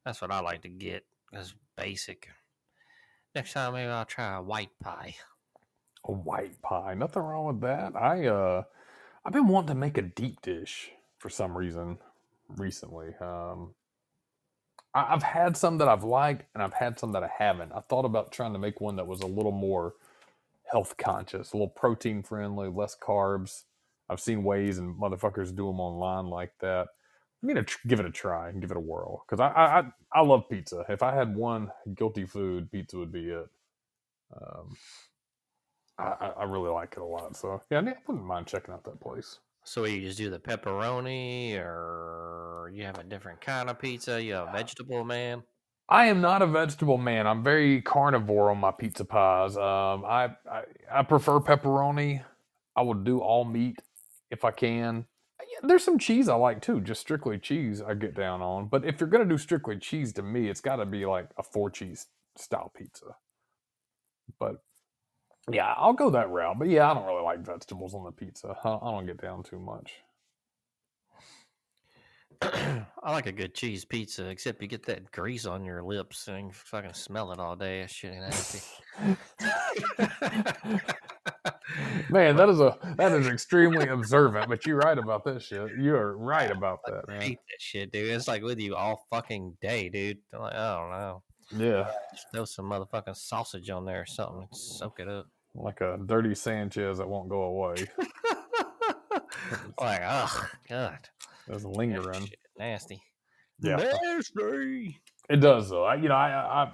That's what I like to get. That's basic. Next time, maybe I'll try a white pie. A white pie. Nothing wrong with that. I uh, I've been wanting to make a deep dish for some reason recently. Um, I, I've had some that I've liked, and I've had some that I haven't. I thought about trying to make one that was a little more health conscious, a little protein friendly, less carbs. I've seen ways and motherfuckers do them online like that. I'm gonna tr- give it a try and give it a whirl because I, I I love pizza. If I had one guilty food, pizza would be it. Um, I, I- I really like it a lot. So yeah, I wouldn't mind checking out that place. So you just do the pepperoni, or you have a different kind of pizza? You a vegetable man? I am not a vegetable man. I'm very carnivore on my pizza pies. Um, I, I I prefer pepperoni. I will do all meat if I can. Yeah, There's some cheese I like too. Just strictly cheese I get down on. But if you're gonna do strictly cheese to me, it's got to be like a four cheese style pizza. But yeah, I'll go that route. But yeah, I don't really like vegetables on the pizza. I, I don't get down too much. I like a good cheese pizza, except you get that grease on your lips and you fucking smell it all day. That shit ain't nasty. *laughs* *laughs* Man, that is a that is extremely observant, but you're right about this shit. You're right about that, I man. hate that shit, dude. It's like with you all fucking day, dude. I'm like, oh, I don't know. Yeah, Just throw some motherfucking sausage on there or something. and Soak it up. like a dirty Sanchez that won't go away. *laughs* like, oh god, It's that lingering. shit nasty. Yeah, Nasty. it does though. I, you know, I, I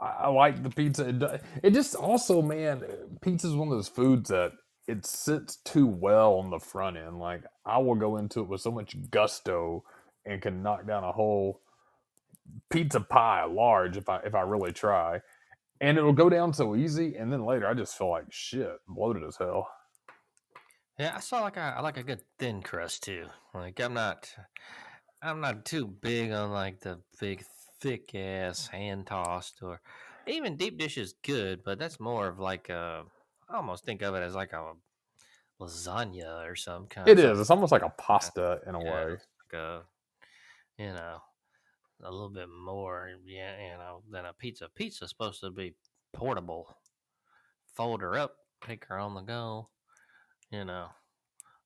I I like the pizza. It, just also, man, pizza is one of those foods that it sits too well on the front end. Like I will go into it with so much gusto and can knock down a whole pizza pie large if I if I really try. And it'll go down so easy, and then later I just feel like shit, bloated as hell. Yeah, I saw like a, I like a good thin crust too. Like I'm not, I'm not too big on like the big thick ass hand tossed or even deep dish is good, but that's more of like a. I almost think of it as like a lasagna or some kind. It is. It's almost like a pasta in a Yeah, way. like a, you know, a little bit more, yeah, you know, than a pizza. Pizza's supposed to be portable. Fold her up, take her on the go, you know,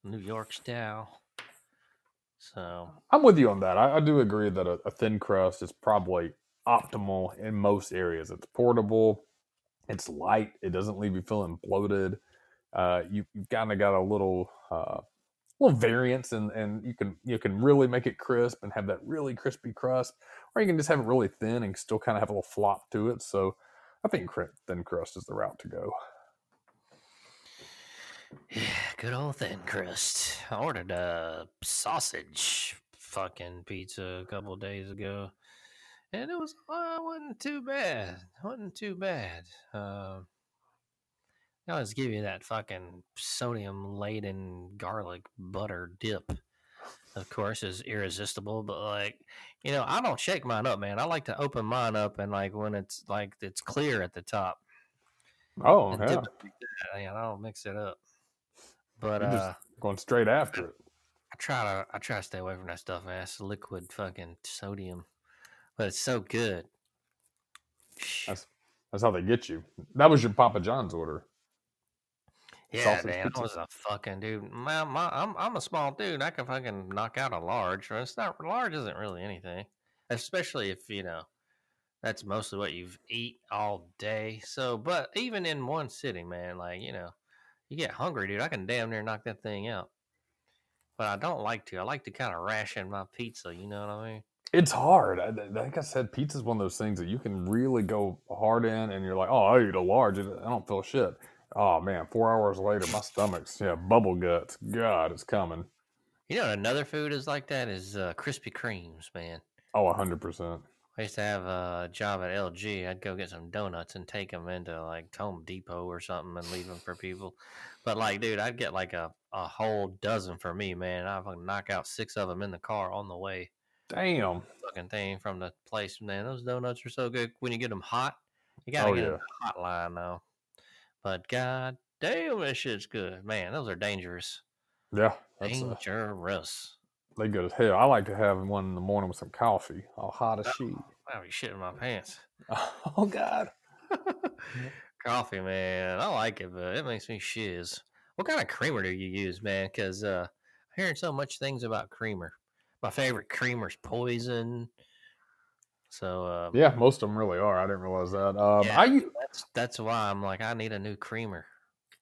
New York style. So, I'm with you on that. I, I do agree that a, a thin crust is probably optimal in most areas. It's portable, it's light, it doesn't leave you feeling bloated. Uh, you, have kind of got a little uh, little variance, and and you can you can really make it crisp and have that really crispy crust, or you can just have it really thin and still kind of have a little flop to it. So, I think thin crust is the route to go. Yeah, *sighs* good old thin crust. I ordered a sausage fucking pizza a couple days ago, and it was uh, wasn't too bad. wasn't too bad. Uh, they always give you that fucking sodium laden garlic butter dip. Of course, is irresistible, but like you know, I don't shake mine up, man. I like to open mine up and like when it's like it's clear at the top. Oh yeah, dip it like that. You know, I don't mix it up. But You're just uh, going straight after it. I try to I try to stay away from that stuff, man. It's liquid fucking sodium, but it's so good. That's that's how they get you. That was your Papa John's order. Yeah, sausage man, pizza. I was a fucking dude. My, my, I'm I'm a small dude. I can fucking knock out a large. It's not large. Isn't really anything, especially if you know that's mostly what you've eat all day. So, but even in one sitting, man, like you know, you get hungry, dude. I can damn near knock that thing out. But I don't like to. I like to kind of ration my pizza. You know what I mean? It's hard. I, like I said, pizza's one of those things that you can really go hard in, and you're like, "Oh, I eat a large, I don't feel shit." Oh man, four hours later, my stomach's yeah, bubble guts. God, it's coming. You know, another food is like that is uh, Krispy Kremes, man. Oh, hundred percent. I used to have a job at LG. I'd go get some donuts and take them into like Home Depot or something and leave them for people. But like, dude, I'd get like a, a whole dozen for me, man. I'd fucking knock out six of them in the car on the way. Damn. Fucking thing from the place, man. Those donuts are so good when you get them hot. You gotta Oh, get yeah. hot line though. But god damn, that shit's good, man. Those are dangerous. Yeah, Dangerous. They good as hell. I like to have one in the morning with some coffee, all hot as sheet. I'll be shitting my pants. *laughs* Oh God. *laughs* Coffee, man. I like it, but it makes me shiz. What kind of creamer do you use, man? Because uh, I'm hearing so much things about creamer. My favorite creamer's poison. So uh, Yeah, most of them really are. I didn't realize that. Um, Yeah. I that's that's why I'm like, I need a new creamer.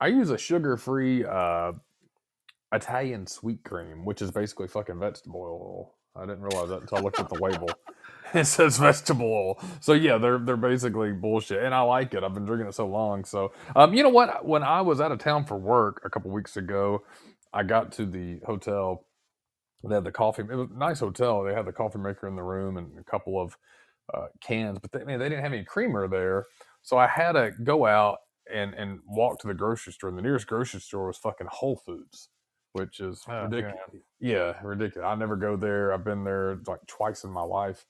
I use a sugar-free uh, Italian sweet cream, which is basically fucking vegetable oil. I didn't realize that until I looked at the label. *laughs* It says vegetable oil. So yeah, they're they're basically bullshit, and I like it. I've been drinking it so long. So um, you know what? When I was out of town for work a couple weeks ago, I got to the hotel. They had the coffee. It was a nice hotel. They had the coffee maker in the room and a couple of uh, cans, but they, man, they didn't have any creamer there. So I had to go out and and walk to the grocery store. And the nearest grocery store was fucking Whole Foods, which is Oh, ridiculous. Yeah, ridiculous. I never go there. I've been there like twice in my life.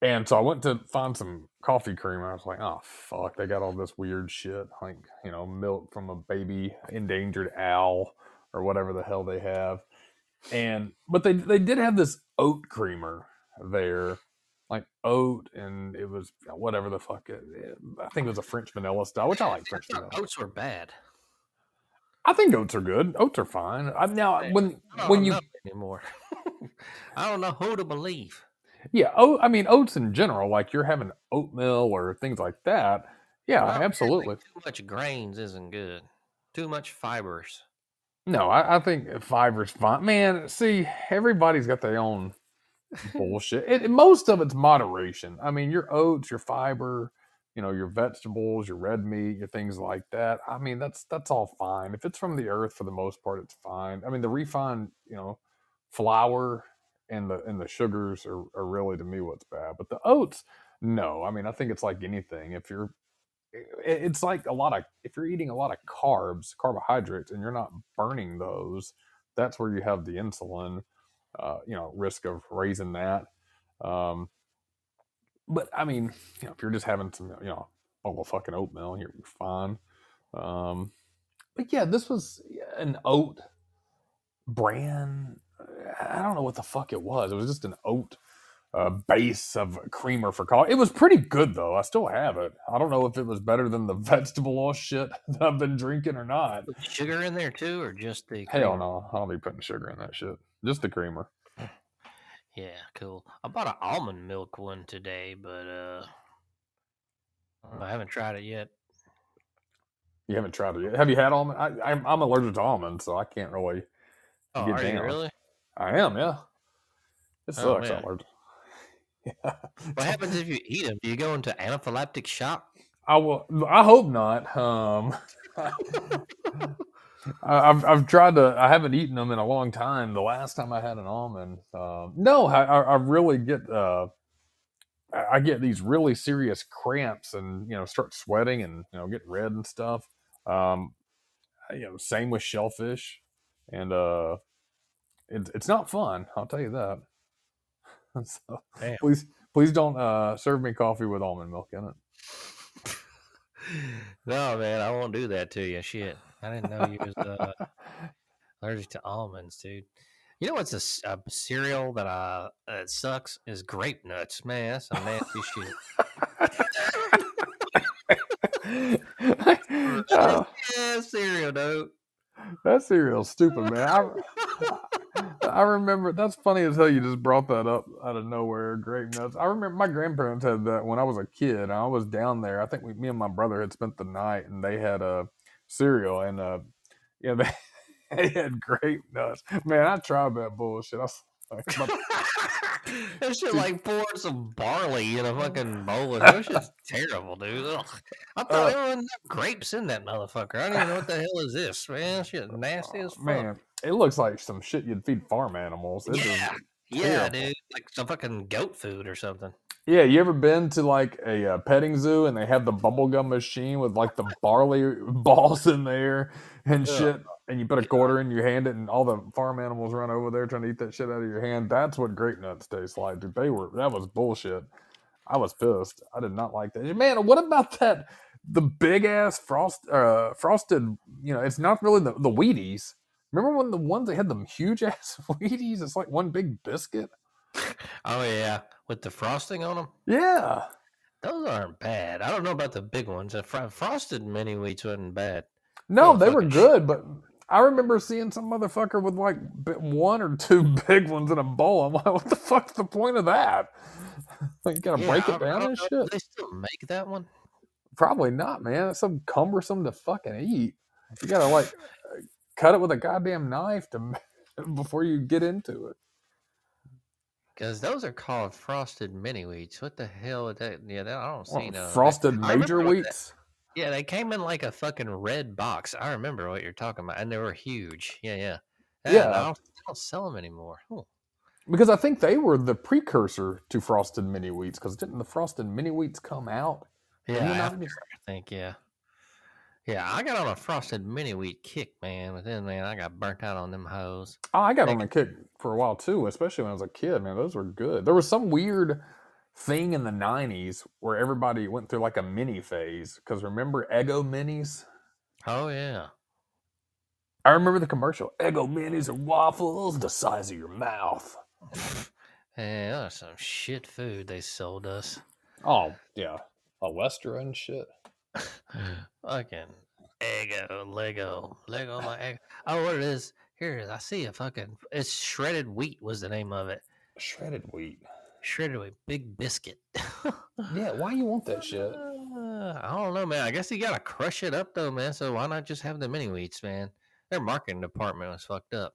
And so I went to find some coffee cream. I was like, oh fuck, they got all this weird shit, like you know, milk from a baby endangered owl or whatever the hell they have. And but they they did have this oat creamer there, like oat, and it was whatever the fuck. It, I think it was a French vanilla style, which I like French thought *laughs* vanilla. oats were bad. I think oats are good. Oats are fine. I, now when when don't you know anymore. *laughs* I don't know who to believe. Yeah, oh, I mean oats in general, like you're having oatmeal or things like that. Yeah, Well, absolutely. Too much grains isn't good. Too much fibers. No, I, I think fiber's fine. Man, see, everybody's got their own *laughs* bullshit. It, most of it's moderation. I mean, your oats, your fiber, you know your vegetables, your red meat, your things like that. I mean, that's that's all fine. If it's from the earth, for the most part, it's fine. I mean, the refined, you know, flour and the and the sugars are, are really to me what's bad. But the oats, no. I mean, I think it's like anything. If you're it- it's like a lot of if you're eating a lot of carbs carbohydrates and you're not burning those that's where you have the insulin uh, you know risk of raising that um, but i mean you know if you're just having some you know of fucking oatmeal you're you're fine um, but yeah this was an oat brand i don't know what the fuck it was it was just an oat uh, base of creamer for coffee. It was pretty good though. I still have it. I don't know if it was better than the *laughs* vegetable oil shit that I've been drinking or not. Sugar in there too, or just the Hell no, I don't be putting sugar in that shit. Just the creamer. Yeah, cool. I bought an almond milk one today, but uh, I haven't tried it yet. You haven't tried it yet. Have you had almond? I, I'm, I'm allergic to almonds, so I can't really. Oh, Get are you really? I am, yeah. It Oh, sucks. I'm allergic. *laughs* Yeah. What happens if you eat them? Do you go into anaphylactic shock? I will. I hope not. Um, *laughs* I've I've tried to. I haven't eaten them in a long time. The last time I had an almond, um, no, I, I really get. Uh, I I get these really serious cramps and you know start sweating and you know get red and stuff. Um, you know, same with shellfish, and uh, it's it's not fun. I'll tell you that. *laughs* so, Damn. please please don't uh, serve me coffee with almond milk in it. *laughs* No, man, I won't do that to you. Shit, I didn't know you was uh, allergic to almonds, dude. You know what's a cereal that uh that sucks is grape nuts, man. That's some nasty shit. *laughs* Oh, yeah, cereal, dude. that cereal's stupid, man. I, *laughs* I remember that's funny as hell. You just brought that up out of nowhere. Grape nuts. I remember my grandparents had that when I was a kid. I was down there. I think we, me and my brother had spent the night, and they had a cereal, and uh, yeah, they, *laughs* they had grape nuts. Man, I tried that bullshit. I was like, *laughs* that shit like pouring some barley in a *laughs* fucking bowl. Of, that shit's terrible, dude. Ugh. I thought Uh, there wasn't grapes in that motherfucker. I don't even know what the hell is this, man. Shit, nasty as fuck. man, it looks like some shit you'd feed farm animals. It is- Yeah. Yeah, dude, like some fucking goat food or something. Yeah, you ever been to like a uh, petting zoo and they have the bubblegum machine with like the barley *laughs* balls in there and Ugh. shit, and you put a quarter in you hand it, and all the farm animals run over there trying to eat that shit out of your hand. That's what grape nuts taste like, dude. They were that was bullshit. I was pissed. I did not like that. Man, what about that? The big ass frost, uh, frosted. You know, it's not really the the Wheaties. Remember when the ones that had them huge *laughs* ass Wheaties? It's like one big biscuit. *laughs* Oh yeah, with the frosting on them. Yeah. Those aren't bad. I don't know about the big ones. The fr- frosted mini wheats wasn't bad. No, they were good, but I remember seeing some motherfucker with like one or two *laughs* big ones in a bowl. I'm like, what the fuck's the point of that? *laughs* Like, you gotta Yeah, break it down and shit. They still make that one. Probably not, man. It's so cumbersome to fucking eat. You gotta like uh, cut it with a goddamn knife to before you get into it. Because those are called frosted mini wheats. What the hell is that? Yeah, that, I don't Well, see no. frosted I major remember what that- wheats. Yeah, they came in like a fucking red box. I remember what you're talking about, and they were huge. Yeah, yeah, Yeah. I don't, I don't sell them anymore. Huh. Because I think they were the precursor to frosted mini wheats. Because didn't the frosted mini wheats come out? Yeah, after, I think yeah, yeah. I got on a frosted mini wheat kick, man, but then man, I got burnt out on them hoes. Oh, I got on a kick for a while too, especially when I was a kid. Man, those were good. There was some weird thing in the '90s where everybody went through like a mini phase. Because remember Eggo minis? Oh yeah, I remember the commercial. Eggo minis are waffles the size of your mouth. *laughs* yeah. That was some shit food they sold us. Oh yeah, a Lester and shit. *laughs* fucking Eggo, Lego, Lego, my egg. *laughs* Oh, what it is? Here it is. I see a fucking. It's shredded wheat was the name of it. Shredded wheat. Shredded wheat, big biscuit. Yeah, why you want that shit? Uh, *laughs* I don't know, man. I guess you gotta crush it up though, man. So why not just have the mini wheats, man? Their marketing department was fucked up.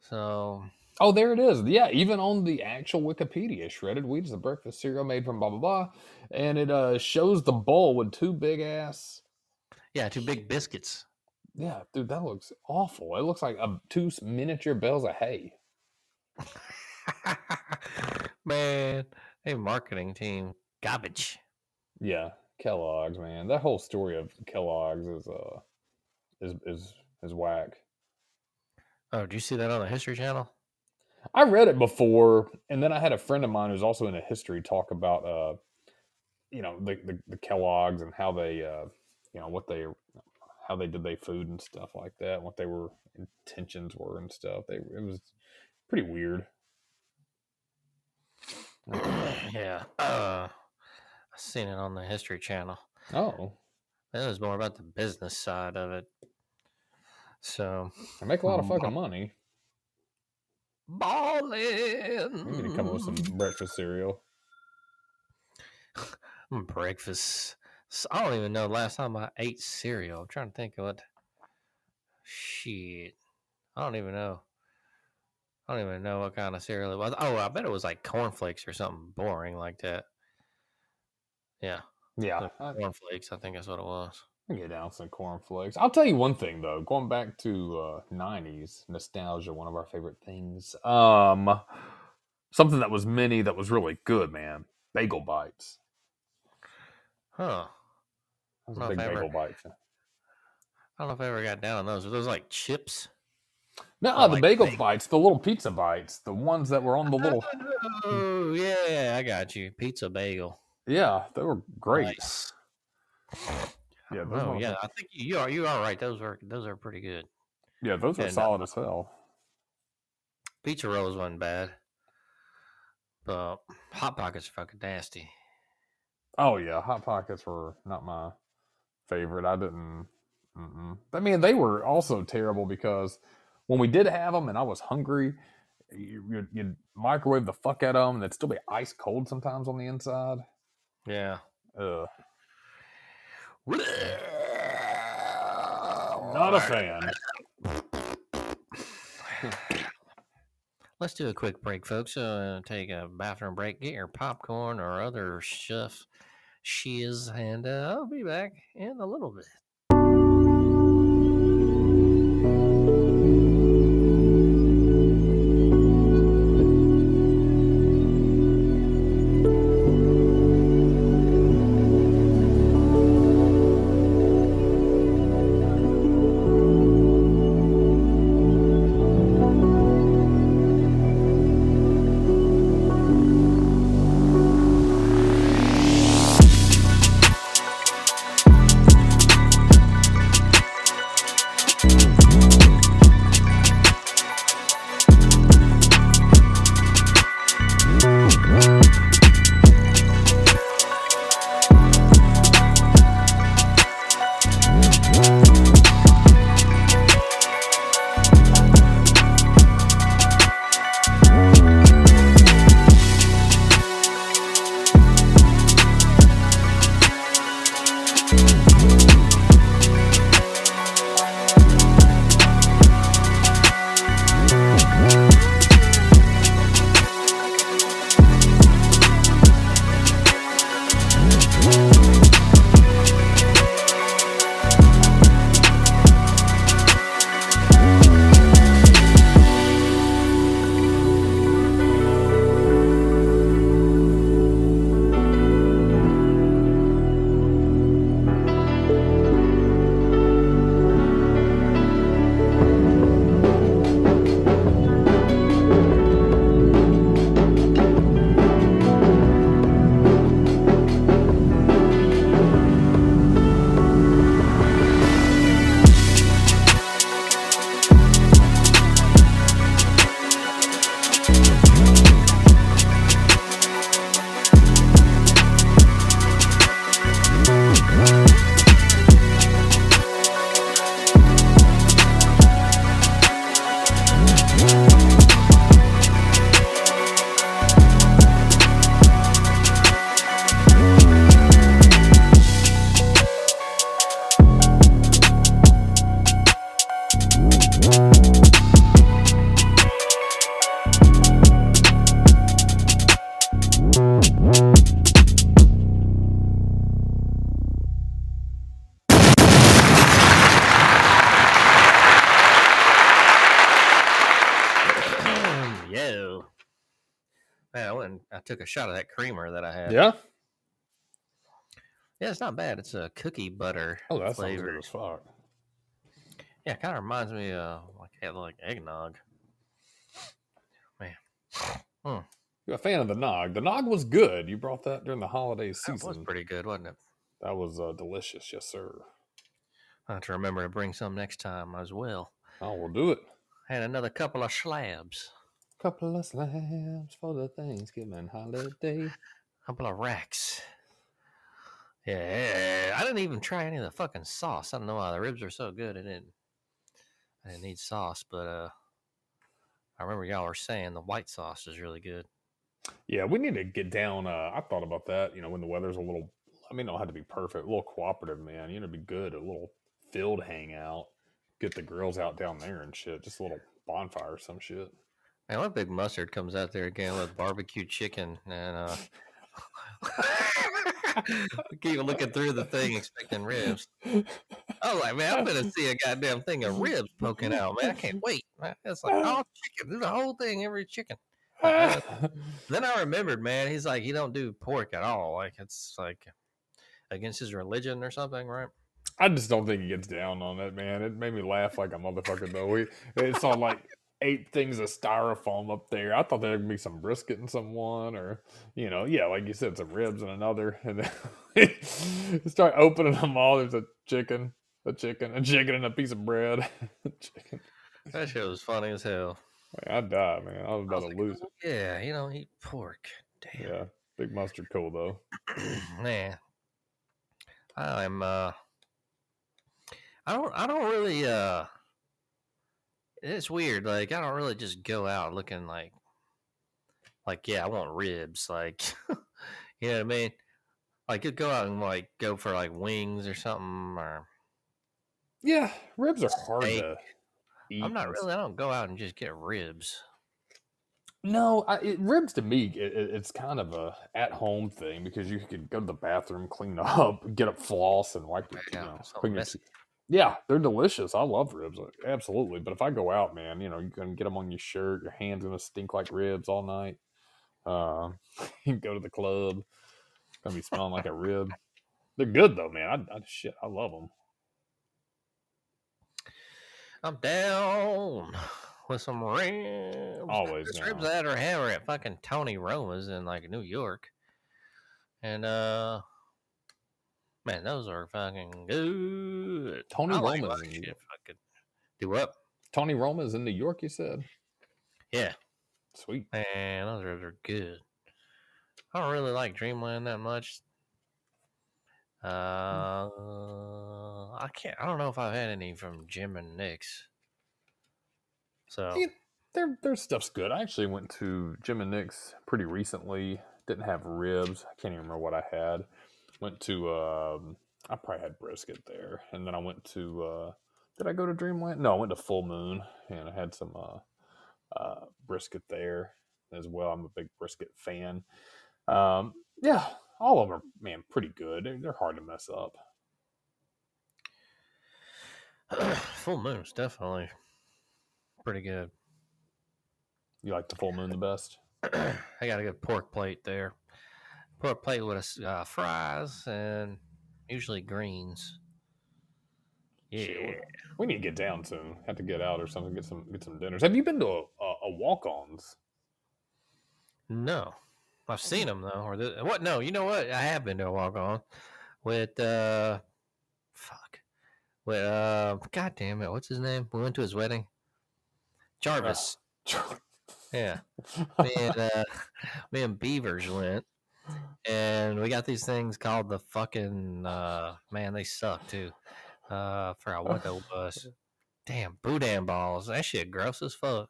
So Oh, there it is. Yeah, even on the actual Wikipedia, shredded wheat is a breakfast cereal made from blah blah blah, and it uh shows the bowl with two big ass. Yeah, two big biscuits. Yeah, dude, that looks awful. It looks like a, two miniature bales of hay. *laughs* Man, hey, marketing team, garbage. Yeah, Kellogg's, man. That whole story of Kellogg's is uh is is is whack. Oh, do you see that on the History Channel? I read it before, and then I had a friend of mine who's also in a history talk about uh you know the the, the Kellogg's and how they uh you know what they how they did their food and stuff like that, what they were intentions were and stuff. They it was pretty weird. *coughs* yeah. Uh, I seen it on the History Channel. Oh, It was more about the business side of it. So, they make a lot of fucking money. Balling. We need to come up with some *laughs* breakfast cereal. *laughs* breakfast. I don't even know the last time I ate cereal. I'm trying to think of what. Shit, I don't even know. I don't even know what kind of cereal it was. Oh, I bet it was like cornflakes or something boring like that. Yeah, Yeah, I, cornflakes. I think that's what it was. Get down with some cornflakes. I'll tell you one thing though, going back to uh, '90s nostalgia, one of our favorite things. Um, something that was mini that was really good, man. Bagel bites. Huh. I big I ever- bagel bite fan. I don't know if I ever got down on those. Were those like chips? No, the like bagel bagel. bites, the little pizza bites, the ones that were on the little. Oh yeah, I got you. Pizza bagel. Yeah, they were great. Nice. Yeah, those Oh yeah, motherfuckers- I think you are. You are right. Those are those are pretty good. yeah, those are And, uh, solid as hell. Pizza rolls wasn't bad, but hot pockets are fucking nasty. Oh yeah, hot pockets were not my favorite. I didn't. Mm-mm. I mean, they were also terrible because when we did have them, and I was hungry, you, you'd, you'd microwave the fuck out of them, and they'd still be ice cold sometimes on the inside. Yeah. Ugh, Not a fan. Let's do a quick break, folks. Uh, take a bathroom break. Get your popcorn or other stuff, shiz, and uh, I'll be back in a little bit. Took a shot of that creamer that I had. Yeah. Yeah, it's not bad. It's a cookie butter Oh, that sounds good. Yeah, kind of reminds me of like like eggnog. Man, You're a fan of the nog. The nog was good. You brought that during the holiday season. that was pretty good, wasn't it? That was uh, delicious, yes, sir. I have to remember to bring some next time as well. Oh, we'll do it. And another couple of slabs, Couple of slabs for the Thanksgiving holiday. couple of racks. Yeah, I didn't even try any of the fucking sauce. I don't know why the ribs are so good. I didn't. I didn't need sauce, but uh, I remember y'all were saying the white sauce is really good. Yeah, we need to get down. Uh, I thought about that. You know, when the weather's a little, I mean, it don't have to be perfect. A little cooperative, man. You know, it'd be good. A little field hangout. Get the grills out down there and shit. Just a little bonfire or some shit. Man, what big mustard comes out there again with barbecue chicken and uh *laughs* keep looking through the thing expecting ribs. Oh, like, man, I'm gonna see a goddamn thing of ribs poking out, man. I can't *laughs* wait. Man. It's like all chicken. Do the whole thing, every chicken. *laughs* Then I remembered, man, he's like, he don't do pork at all. Like it's like against his religion or something, right? I just don't think he gets down on it, man. It made me laugh like a motherfucker though. We it's on like eight things of styrofoam up there. I thought there'd be some brisket in someone, or you know, yeah, like you said, some ribs in another, *laughs* and then start opening them all. There's a chicken, a chicken, a chicken, and a piece of bread. *laughs* chicken. That shit was funny as hell. Like, I died, man. I was I about was to like, lose it. Yeah, you don't eat pork. Damn. Yeah, big mustard cool though. *clears throat* Man, I'm uh, I don't, I don't really uh, it's weird. Like I don't really just go out looking like, like yeah, I want ribs. Like, *laughs* you know what I mean? Like you go out and like go for like wings or something, or Yeah, ribs are hard Steak. to eat. I'm not really. I don't go out and just get ribs. No, I, it, ribs to me, it, it- it's kind of a at home thing because you can go to the bathroom, clean up, *laughs* get up floss, and wipe your, you know, clean your teeth. Yeah, they're delicious. I love ribs, absolutely. But if I go out, man, you know, you can get them on your shirt. Your hands gonna stink like ribs all night. Uh, *laughs* you go to the club, gonna be smelling like a rib. They're good though, man. I, I shit, I love them. I'm down with some ribs. Always There's ribs that are hammer at fucking Tony Roma's in like New York. And uh man, those are fucking good. Tony I like Roma's in New York. do what? Tony Roma's in New York. You said, Yeah. sweet. Man, those ribs are good. I don't really like Dreamland that much. Uh, I can't. I don't know if I've had any from Jim and Nick's. So Yeah, their their stuff's good. I actually went to Jim and Nick's pretty recently. Didn't have ribs. I can't even remember what I had. Went to um, I probably had brisket there, and then I went to. Uh, did I go to Dreamland? No, I went to Full Moon, and I had some uh, uh, brisket there as well. I'm a big brisket fan. Um, yeah, all of them are man pretty good. They're, they're hard to mess up. *clears throat* Full Moon's definitely pretty good. You like the Full Moon the best? *clears throat* I got a good pork plate there. Pork plate with a uh, fries and usually greens. Yeah, Shit, we- need to get down soon. Have to get out or something. Get some get some dinners. Have you been to a, a, a walk-ons? no, I've seen them though. Or the, what? No, you know what? I have been to a walk on with uh, fuck, with uh, god damn it, what's his name? We went to his wedding. Jarvis. Yeah. *laughs* me and uh, me and Beavers went, and we got these things called the fucking uh, man. They suck too. Uh, I forgot what that was. *laughs* Damn, boudin balls. That shit gross as fuck.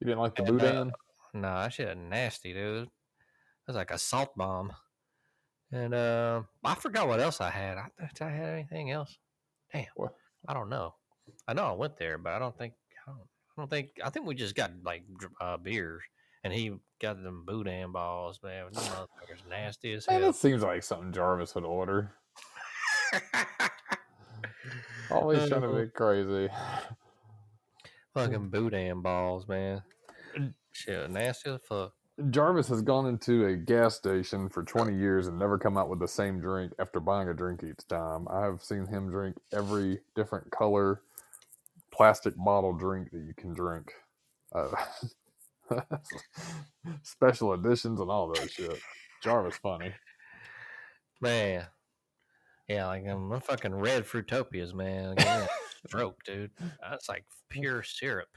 You didn't like the And, uh, boudin? No, that shit nasty, dude. It was like a salt bomb. And uh, I forgot what else I had. I, did I have anything else? Damn, What? I don't know. I know I went there, but I don't think I don't, I don't think I think we just got like uh, beers, and he got them boudin balls. Man, them motherfuckers nasty as Man, hell. that seems like something Jarvis would order. *laughs* Always trying to Uh, be crazy. Fucking boudin balls, man. Shit, nasty as fuck. Jarvis has gone into a gas station for 20 years and never come out with the same drink after buying a drink each time. I have seen him drink every different color plastic bottle drink that you can drink. Uh, *laughs* *laughs* special editions and all that shit. Jarvis funny. Man. Yeah, like um, I'm a fucking red fruitopias, man. Stroke, dude. That's like pure syrup.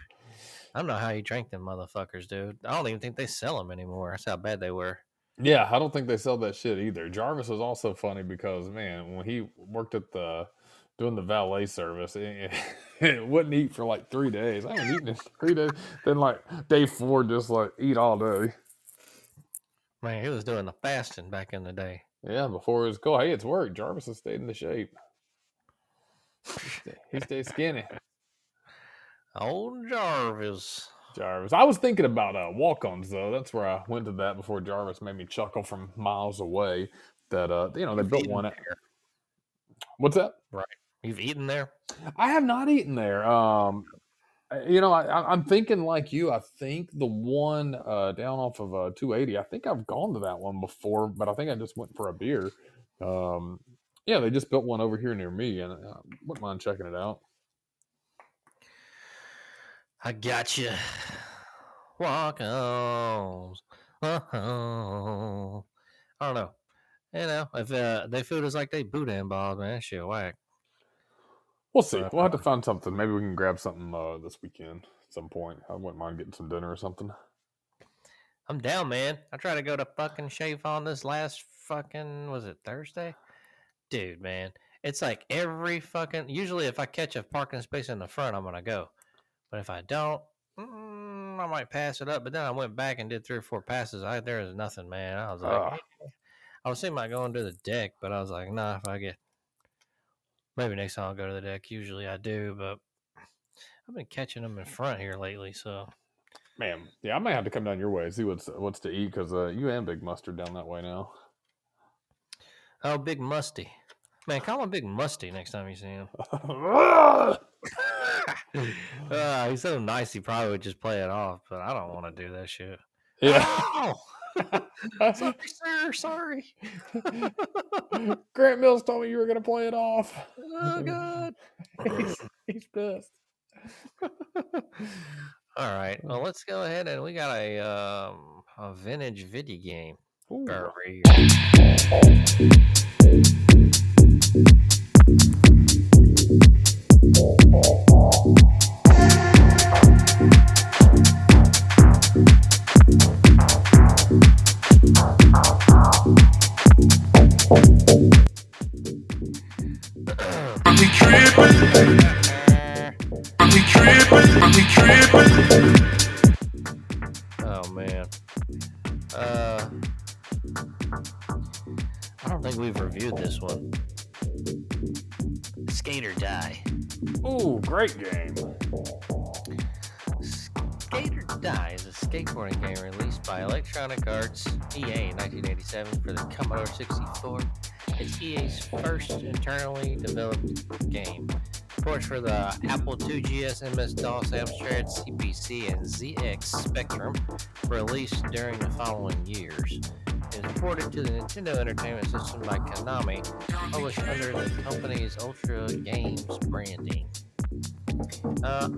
I don't know how you drank them motherfuckers, dude. I don't even think they sell them anymore. That's how bad they were. Yeah, I don't think they sell that shit either. Jarvis was also funny because man, when he worked at the doing the valet service, it, *laughs* it wouldn't eat for like three days. I haven't eating in three days. Then like day four, just like eat all day. Man, he was doing the fasting back in the day. Yeah, before it was cool. Hey, it's work. Jarvis has stayed in the shape. He stay- He stayed skinny. Old Jarvis. Jarvis. I was thinking about uh, walk-ons though. That's where I went to that before Jarvis made me chuckle from miles away. That uh, you know, they built one. At, what's that? You've eaten there? I have not eaten there. Um, you know, I, I- I'm thinking like you. I think the one uh, down off of uh, 280. I think I've gone to that one before, but I think I just went for a beer. Um, yeah, they just built one over here near me, and uh, wouldn't mind checking it out. I got you. *sighs* Walk on. Oh. *laughs* I don't know. You know, if uh, they food is like they boudin balls, man, that shit whack. We'll see. Uh, We'll have to find something. Maybe we can grab something uh, this weekend at some point. I wouldn't mind getting some dinner or something. I'm down, man. I tried to go to fucking shave on this last fucking was it Thursday? Dude, man. It's like every fucking usually if I catch a parking space in the front, I'm gonna go. But if I don't, mm, I might pass it up. But then I went back and did three or four passes. I there is nothing, man. I was like. "Eh." I was thinking about going to the deck, but I was like, nah, if I get maybe next time I'll go to the deck. Usually I do, but I've been catching them in front here lately, so Man, yeah, I might have to come down your way and see what's what's to eat because uh, you and Big Mustard down that way now. Oh, Big Musty. Man, call him Big Musty next time you see him. Uh, *laughs* he's so nice, he probably would just play it off, but I don't want to do that shit. yeah. Ow! sorry, *laughs* sir. Sorry. *laughs* Grant Mills told me you were going to play it off. oh, God. *laughs* he's, he's pissed. All right. Well, let's go ahead and we got a um a vintage video game. Ooh. Oh man. Uh I don't think we've reviewed this one. Skate or Die. Ooh, great game. Skate or Die is a skateboarding game released by Electronic Arts EA in 1987 for the Commodore 64. It's EA's first internally developed game. Ports for the Apple IIgs, MS-DOS, Amstrad, CPC, and ZX Spectrum released during the following years. It was ported to the Nintendo Entertainment System by Konami, published under the company's Ultra Games branding. Uh,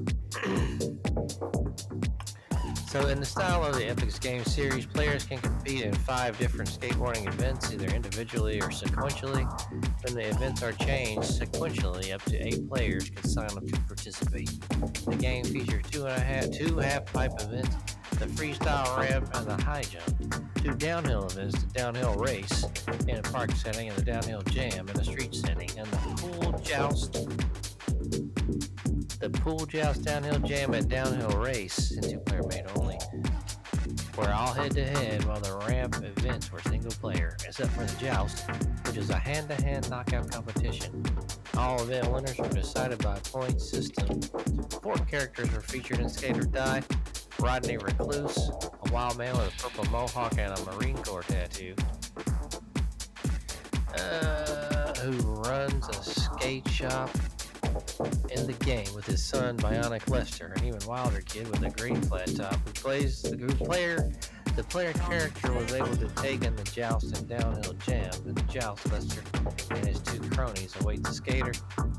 *clears throat* so, in the style of the Epyx game series, players can compete in five different skateboarding events, either individually or sequentially. When the events are changed sequentially, up to eight players can sign up to participate. The game features two and a half, two half-pipe events, the freestyle ramp and the high jump, two downhill events, the downhill race in a park setting and the downhill jam in a street setting, and the pool joust the pool joust downhill jam at downhill race in two player made only were all head to head while the ramp events were single player except for the joust which is a hand to hand knockout competition. All event winners were decided by a point system. Four characters were featured in skate or die Rodney Recloose a wild man with a purple mohawk and a marine corps tattoo. Uh, who runs a skate shop in the game with his son Bionic Lester, an even wilder kid with a green flat top who plays the group player The player character was able to take in the joust and downhill jam. In the joust, Lester and his two cronies await the skater.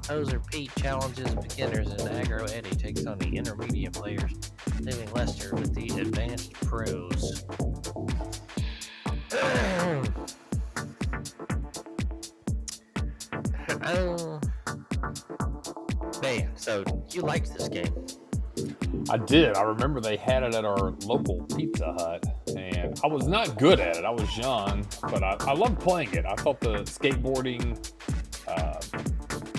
Hoser Pete challenges beginners, and Aggro Eddie takes on the intermediate players, leaving Lester with the advanced pros. *clears throat* oh, man, so you liked this game? I did. I remember they had it at our local Pizza Hut, and I was not good at it. I was young, but I, I loved playing it. I thought the skateboarding. Uh,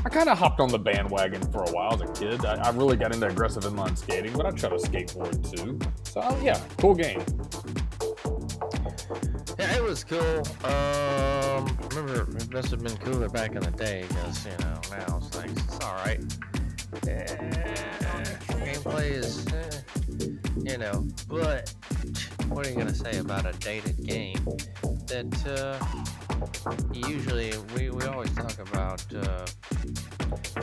I kind of hopped on the bandwagon for a while as a kid. I, I really got into aggressive inline skating, but I tried to skateboard too. So uh, yeah, cool game. Was cool. Um, I remember it must have been cooler back in the day because you know now it's like it's all right. Eh, gameplay is, eh, you know, but what are you gonna say about a dated game that uh, usually we, we always talk about uh,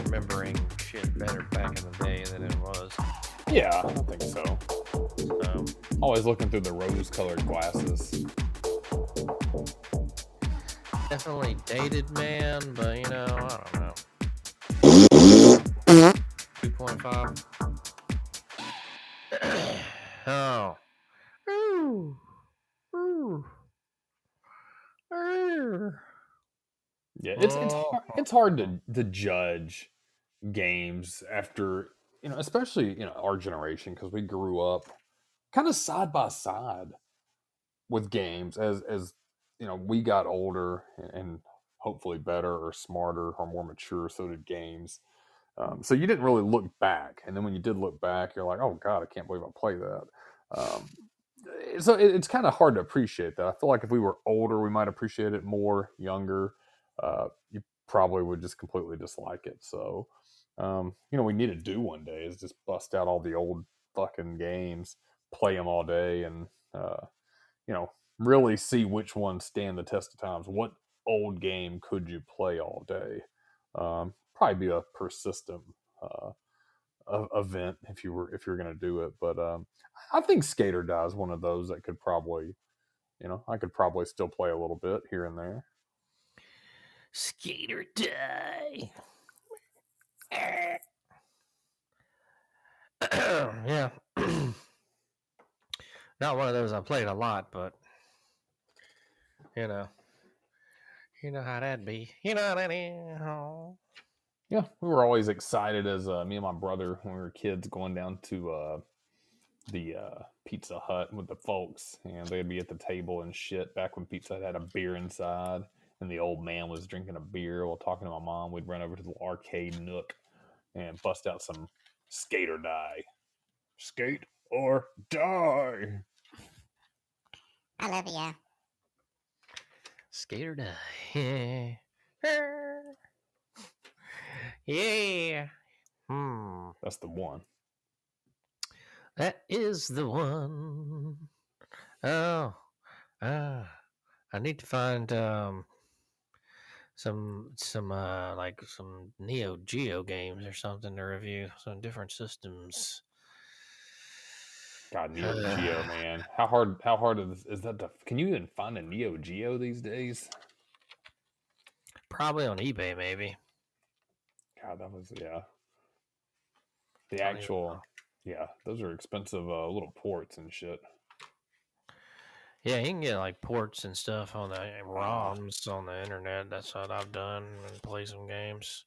remembering shit better back in the day than it was. Yeah, I don't think so. So, Always looking through the rose-colored glasses. Definitely dated, man. But you know, I don't know. Two point five. *sighs* oh. Ooh. Ooh. Ooh. Yeah, it's it's Oh. hard, it's hard to to judge games after you know, especially you know our generation because we grew up kind of side by side with games as as you know we got older and hopefully better or smarter or more mature. So did games. Um, so you didn't really look back, and then when you did look back, you're like, "Oh God, I can't believe I played that." Um, so it, it's kind of hard to appreciate that. I feel like if we were older, we might appreciate it more. Younger, uh, you probably would just completely dislike it. So, um, you know, we need to do one day is just bust out all the old fucking games, play them all day, and uh, you know, really see which ones stand the test of times. What old game could you play all day? Um, probably be a persistent uh, event if you were if you're going to do it. But um, I think Skate or Die is one of those that could probably, you know, I could probably still play a little bit here and there. Skate or die. *clears throat* yeah. *clears throat* Not one of those I played a lot, but you know, you know how that'd be. You know that is. Yeah, we were always excited as uh, me and my brother when we were kids going down to uh, the uh, Pizza Hut with the folks, and they'd be at the table and shit. Back when Pizza Hut had a beer inside, and the old man was drinking a beer while talking to my mom, we'd run over to the arcade nook and bust out some skate or die, skate or die. I love you. Skate or die. *laughs* yeah. Hmm. That's the one. That is the one. Oh, ah, I need to find um some some uh like some Neo Geo games or something to review. Some different systems. God, Neo *sighs* Geo, man. How hard? How hard is, is that? To, can you even find a Neo Geo these days? Probably on eBay, maybe. God, that was yeah. The Don't actual, yeah, those are expensive uh, little ports and shit. Yeah, you can get like ports and stuff on the Ah. ROMs on the internet. That's what I've done and play some games.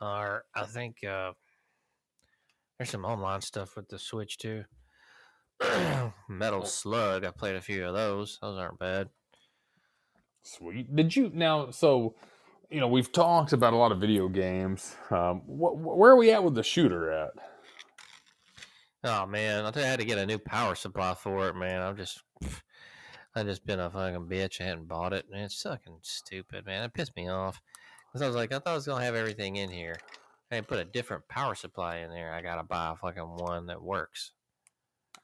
Or I think uh, there's some online stuff with the Switch too. Metal Slug, I played a few of those. Those aren't bad. Sweet. Did you now? So, you know, we've talked about a lot of video games. Um, wh- wh- where are we at with the shooter at? Oh man, I think I had to get a new power supply for it, man. I'm just I just been a fucking bitch. I hadn't bought it, and it's fucking stupid, man. It pissed me off. Cause I was like, I thought I was gonna have everything in here. I put a different power supply in there. I gotta buy a fucking one that works.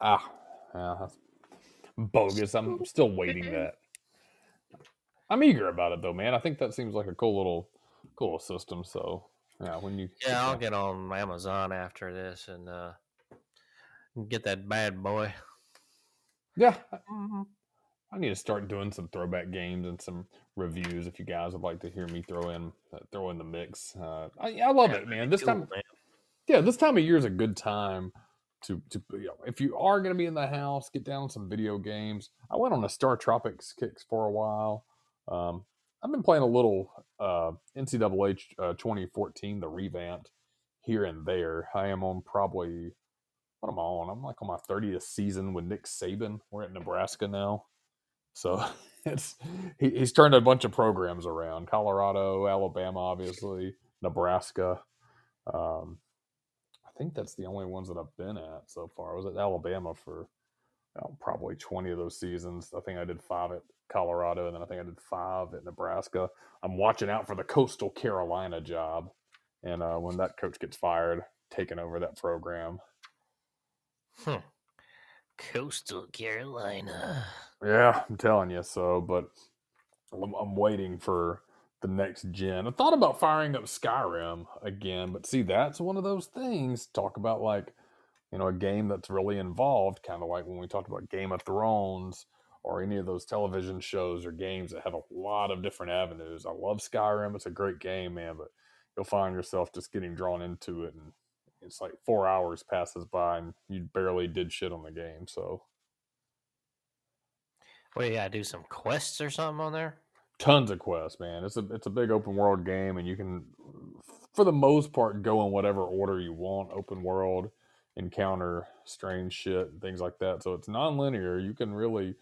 Ah, yeah, that's bogus. I'm still waiting that. I'm eager about it though, man. I think that seems like a cool little, cool little system. So, yeah, when you Yeah, I'll get on Amazon after this and uh get that bad boy. Yeah, I- I need to start doing some throwback games and some reviews. If you guys would like to hear me throw in uh, throw in the mix, uh, I, I love it, man. This Cool, time, man. yeah, this time of year is a good time to to you know, if you are going to be in the house, get down some video games. I went on a StarTropics kicks for a while. Um, I've been playing a little uh, NCAA uh, 2014, the revamped here and there. I am on probably what am I on? I'm like on my 30th season with Nick Saban. We're at Nebraska now, so *laughs* it's he, he's turned a bunch of programs around: Colorado, Alabama, obviously, Nebraska. Um, think that's the only ones that I've been at so far. I was at Alabama for oh, probably 20 of those seasons. I think I did five at Colorado, and then I think I did five at Nebraska. I'm watching out for the Coastal Carolina job, and uh, when that coach gets fired, taking over that program. Hmm. Coastal Carolina. Yeah, I'm telling you so. But I'm, I'm waiting for the next gen. I thought about firing up Skyrim again, but see, that's one of those things. Talk about like, you know, a game that's really involved, kind of like when we talked about Game of Thrones or any of those television shows or games that have a lot of different avenues. I love Skyrim. It's a great game, man, but you'll find yourself just getting drawn into it and it's like four hours passes by and you barely did shit on the game. So What do you gotta do? Some quests or something on there? Tons of quests, man. It's a it's a big open world game, and you can, for the most part, go in whatever order you want. Open world, encounter strange shit and things like that. So it's non-linear. You can really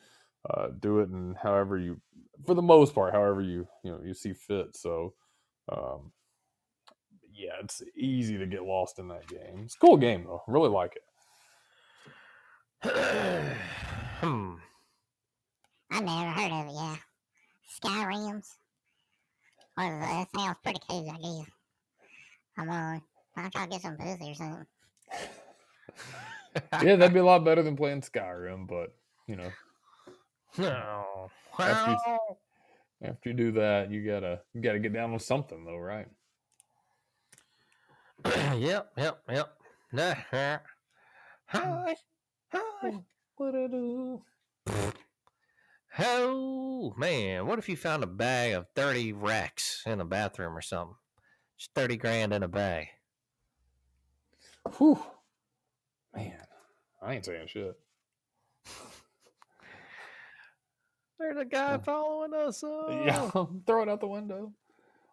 uh, do it in however you, for the most part, however you you know you see fit. So, um, yeah, it's easy to get lost in that game. It's a cool game though. Really like it. *sighs* hmm. I've never heard of it, yeah. Skyrims. Well, that sounds pretty cool, I guess. I'm on. I'll try to get some pussy or something. yeah, that'd be a lot better than playing Skyrim, but you know. No. After you- Well, After you do that, you gotta you gotta get down with something though, right? *clears throat* yep, yep, yep. Nah. huh. Hmm. Hi. Hi. What I do? Oh man, what if you found a bag of 30 racks in a bathroom or something? Just 30 grand in a bag. Whew. Man, I ain't saying shit. *laughs* There's a guy following us. Oh. Yeah, uh. *laughs* throw it out the window.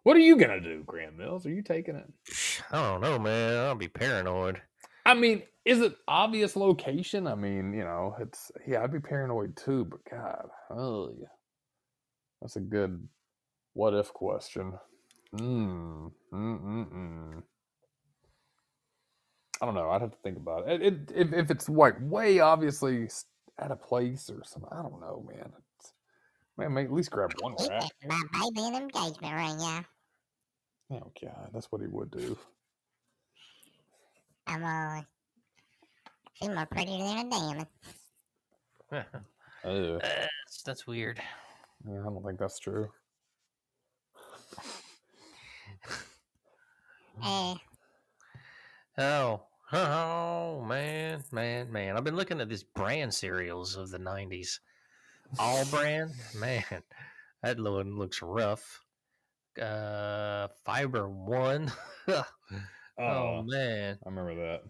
What are you gonna do, Graham Mills? Are you taking it? *sighs* I don't know, man. I'll be paranoid. I mean, is it obvious location? I mean, you know, it's yeah, I'd be paranoid too, but God, oh yeah. That's a good what if question. Mm, mm, mm, mm. I don't know. I'd have to think about it. it, it if, if it's like way obviously at a place or something, I don't know, man. It's, man, may at least grab one rack. got my baby an engagement ring, yeah. Oh God, that's what he would do. I'm on. She's more prettier than a diamond. Oh, *laughs* that's, that's weird. yeah, I don't think that's true. *laughs* Eh, Oh, *laughs* oh man, man, man. I've been looking at these brand cereals of the 90s. All-Bran, man, that one looks rough. Uh, Fiber One. oh Oh, man, I remember that.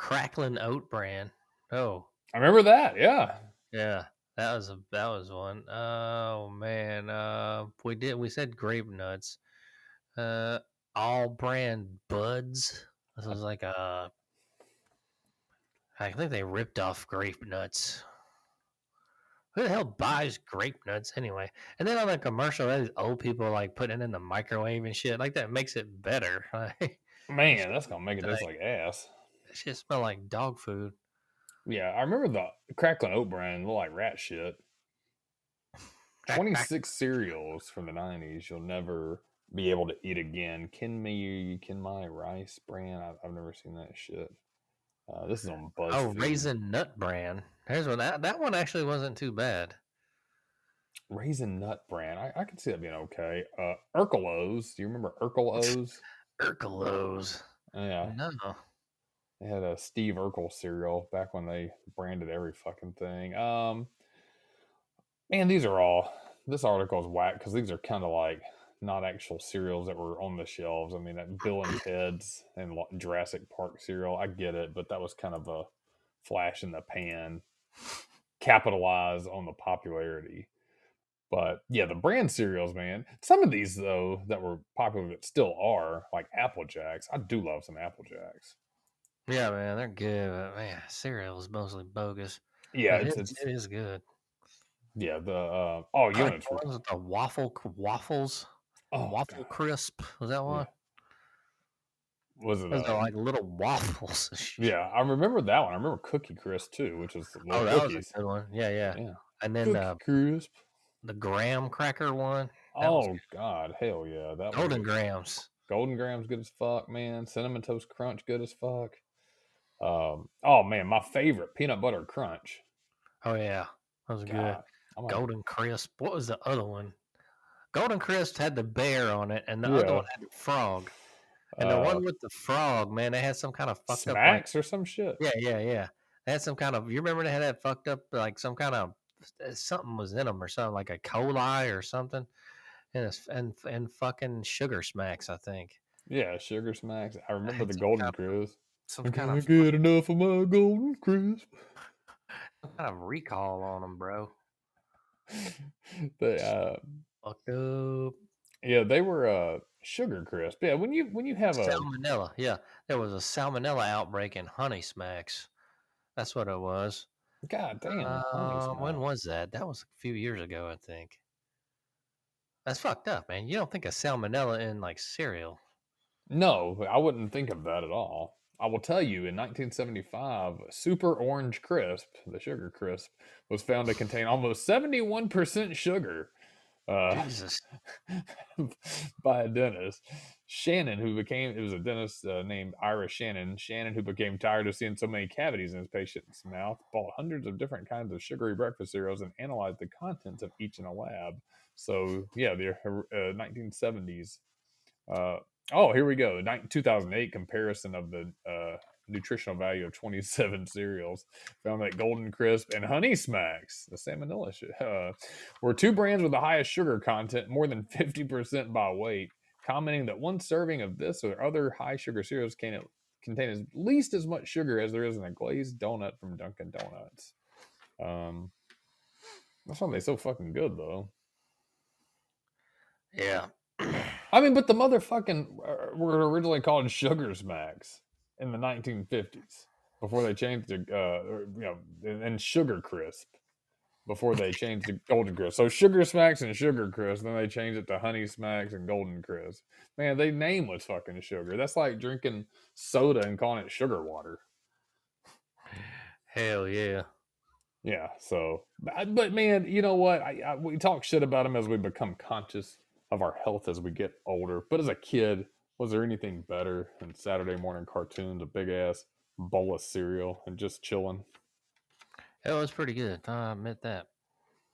Cracklin' Oat Bran. Oh, I remember that. Yeah. yeah, that was a that was one. Oh man, uh, we did we said grape nuts. Uh, all brand buds. This was like a. I think they ripped off grape nuts. Who the hell buys grape nuts anyway? And then on the commercial, these old people like putting it in the microwave and shit. Like that makes it better. *laughs* Like, Man, that's gonna make it taste like ass. It shit smell like dog food. Yeah, I remember the Cracklin' Oat Bran looked like rat shit. *laughs* Twenty six cereals from the nineties you'll never be able to eat again. Kenmei, kin my rice brand. I've, I've never seen that shit. Uh, this is on BuzzFeed. Oh, Raisin Nut Bran. There's one. That that one actually wasn't too bad. Raisin Nut Bran. I, I could see that being okay. Uh, Urkelos. Do you remember Urkelos? *laughs* Urkelos. Yeah, No. They had a Steve Urkel cereal back when they branded every fucking thing. Um, man, these are all. This article is whack because these are kind of like not actual cereals that were on the shelves. I mean, that Bill and *clears throat* Ted's and Jurassic Park cereal. I get it, but that was kind of a flash in the pan, capitalize on the popularity. But yeah, the brand cereals, man. Some of these though that were popular that still are, like Apple Jacks. I do love some Apple Jacks. Yeah, man, they're good. But man, cereal is mostly bogus. Yeah, it's, it's, it's it is good. yeah the uh, oh I like units. the waffle waffles, Oh, waffle God. crisp. Was that one? was it? Those uh, are like little waffles. yeah, I remember that one. I remember Cookie Crisp too, which was the Oh, that cookies. was a good one. Yeah, yeah. Yeah. And then uh, Crisp. the graham cracker one, was Oh God, hell yeah, that golden was grams. Golden Grahams good as fuck, man. Cinnamon Toast Crunch good as fuck. Um, oh man, my favorite peanut butter crunch. Oh yeah, that was good. I'm like, Golden crisp. What was the other one? Golden crisp had the bear on it, and the Yeah. other one had the frog. And the uh, one with the frog, man, they had some kind of fucked up. Like, or some shit. yeah, yeah, yeah. They had some kind of. You remember they had that fucked up, like some kind of uh, something was in them or something, like a coli or something, and it's, and and fucking sugar smacks. I think Yeah, sugar smacks. I remember the Golden Crisp. Some I kind of get enough of my Golden Crisp. some kind of recall on them, bro. *laughs* they, uh, Fucked up. yeah, they were uh, sugar crisp. Yeah, when you when you have a Salmonella. Yeah, there was a salmonella outbreak in Honey Smacks. That's what it was. god damn, Uh, when was that? That was a few years ago, I think. That's fucked up, man. You don't think of salmonella in like cereal? No, I wouldn't think of that at all. I will tell you, in 1975, Super Orange Crisp, the sugar crisp, was found to contain almost 71% sugar uh, Jesus. *laughs* by a dentist. Shannon, who became, it was a dentist uh, named Ira Shannon. Shannon, who became tired of seeing so many cavities in his patient's mouth, bought hundreds of different kinds of sugary breakfast cereals and analyzed the contents of each in a lab. So, yeah, the uh, 1970s. Oh, here we go. 2008 comparison of the uh, nutritional value of 27 cereals found that Golden Crisp and Honey Smacks, the salmonella, *laughs* uh, were two brands with the highest sugar content, more than 50% by weight, commenting that one serving of this or other high sugar cereals can contain at least as much sugar as there is in a glazed donut from Dunkin' Donuts. Um, that's why they're so fucking good, though. Yeah. *clears throat* I mean, but the motherfucking uh, were originally called Sugar Smacks in the 1950s before they changed to, uh, you know, and, Sugar Crisp before they changed to Golden Crisp. So Sugar Smacks and Sugar Crisp, then they changed it to Honey Smacks and Golden Crisp. Man, they name was fucking sugar. That's like drinking soda and calling it sugar water. Hell yeah. Yeah. So, but, but man, you know what? I, I, we talk shit about them as we become conscious of our health as we get older. But as a kid, was there anything better than Saturday morning cartoons, a big ass bowl of cereal, and just chilling? It was pretty good. I admit that.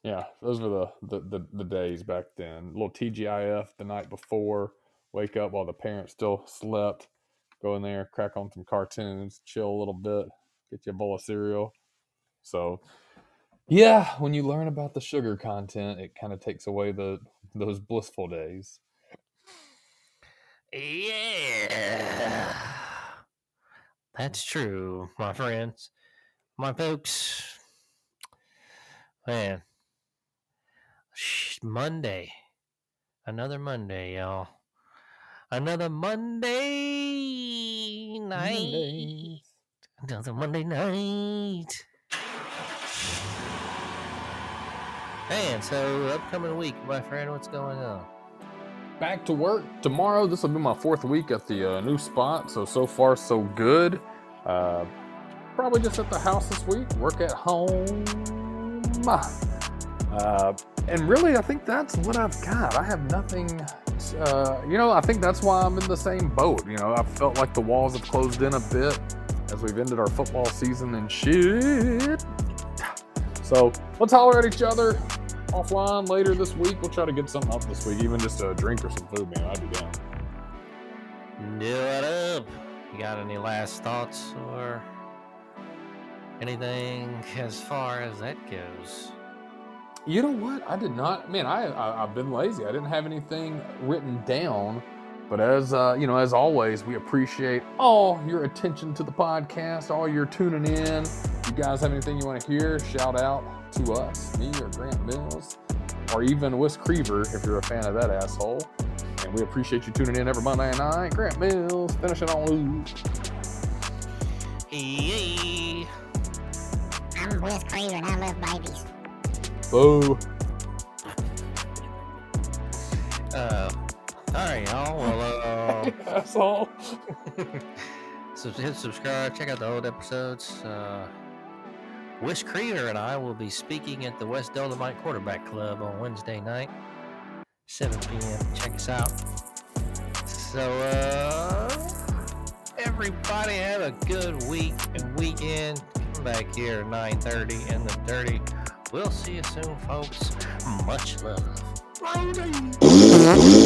Yeah, those were the the, the, the days back then. A little TGIF the night before, wake up while the parents still slept, go in there, crack on some cartoons, chill a little bit, get you a bowl of cereal. So, yeah, when you learn about the sugar content, it kind of takes away the those blissful days. Yeah. That's true, my friends. My folks. Man. Sh- Monday. Another Monday, y'all. Another Monday night. Mondays. Another Monday night. Man, so upcoming week, my friend, what's going on? back to work tomorrow. This will be my fourth week at the uh, new spot. So, so far, so good. Uh, probably just at the house this week, work at home. Uh, and really, I think that's what I've got. I have nothing. Uh, you know, I think that's why I'm in the same boat. You know, I felt like the walls have closed in a bit as we've ended our football season and shit. So let's holler at each other offline later this week. We'll try to get something up this week, even just a drink or some food, man. I'd be down. Do it up. you got any last thoughts or anything as far as that goes? You know what? I did not. Man, I, I I've been lazy. I didn't have anything written down. But as uh, you know, as always, we appreciate all your attention to the podcast, all your tuning in. If you guys have anything you want to hear, shout out to us, me or Grant Mills, or even Wes Creever if you're a fan of that asshole. And we appreciate you tuning in every Monday night. Grant Mills, finishing on loose. Yay! I'm Wes Craver and I love babies. Boo. Uh, all right, y'all. Well, uh, *laughs* That's all. *laughs* so hit subscribe. Check out the old episodes. Uh, Wish Creator and I will be speaking at the West Dolomite Quarterback Club on Wednesday night, 7 p.m. Check us out. So, uh, everybody have a good week and weekend. Come back here at 9:30 in the dirty. We'll see you soon, folks. Much love. Baby. *laughs*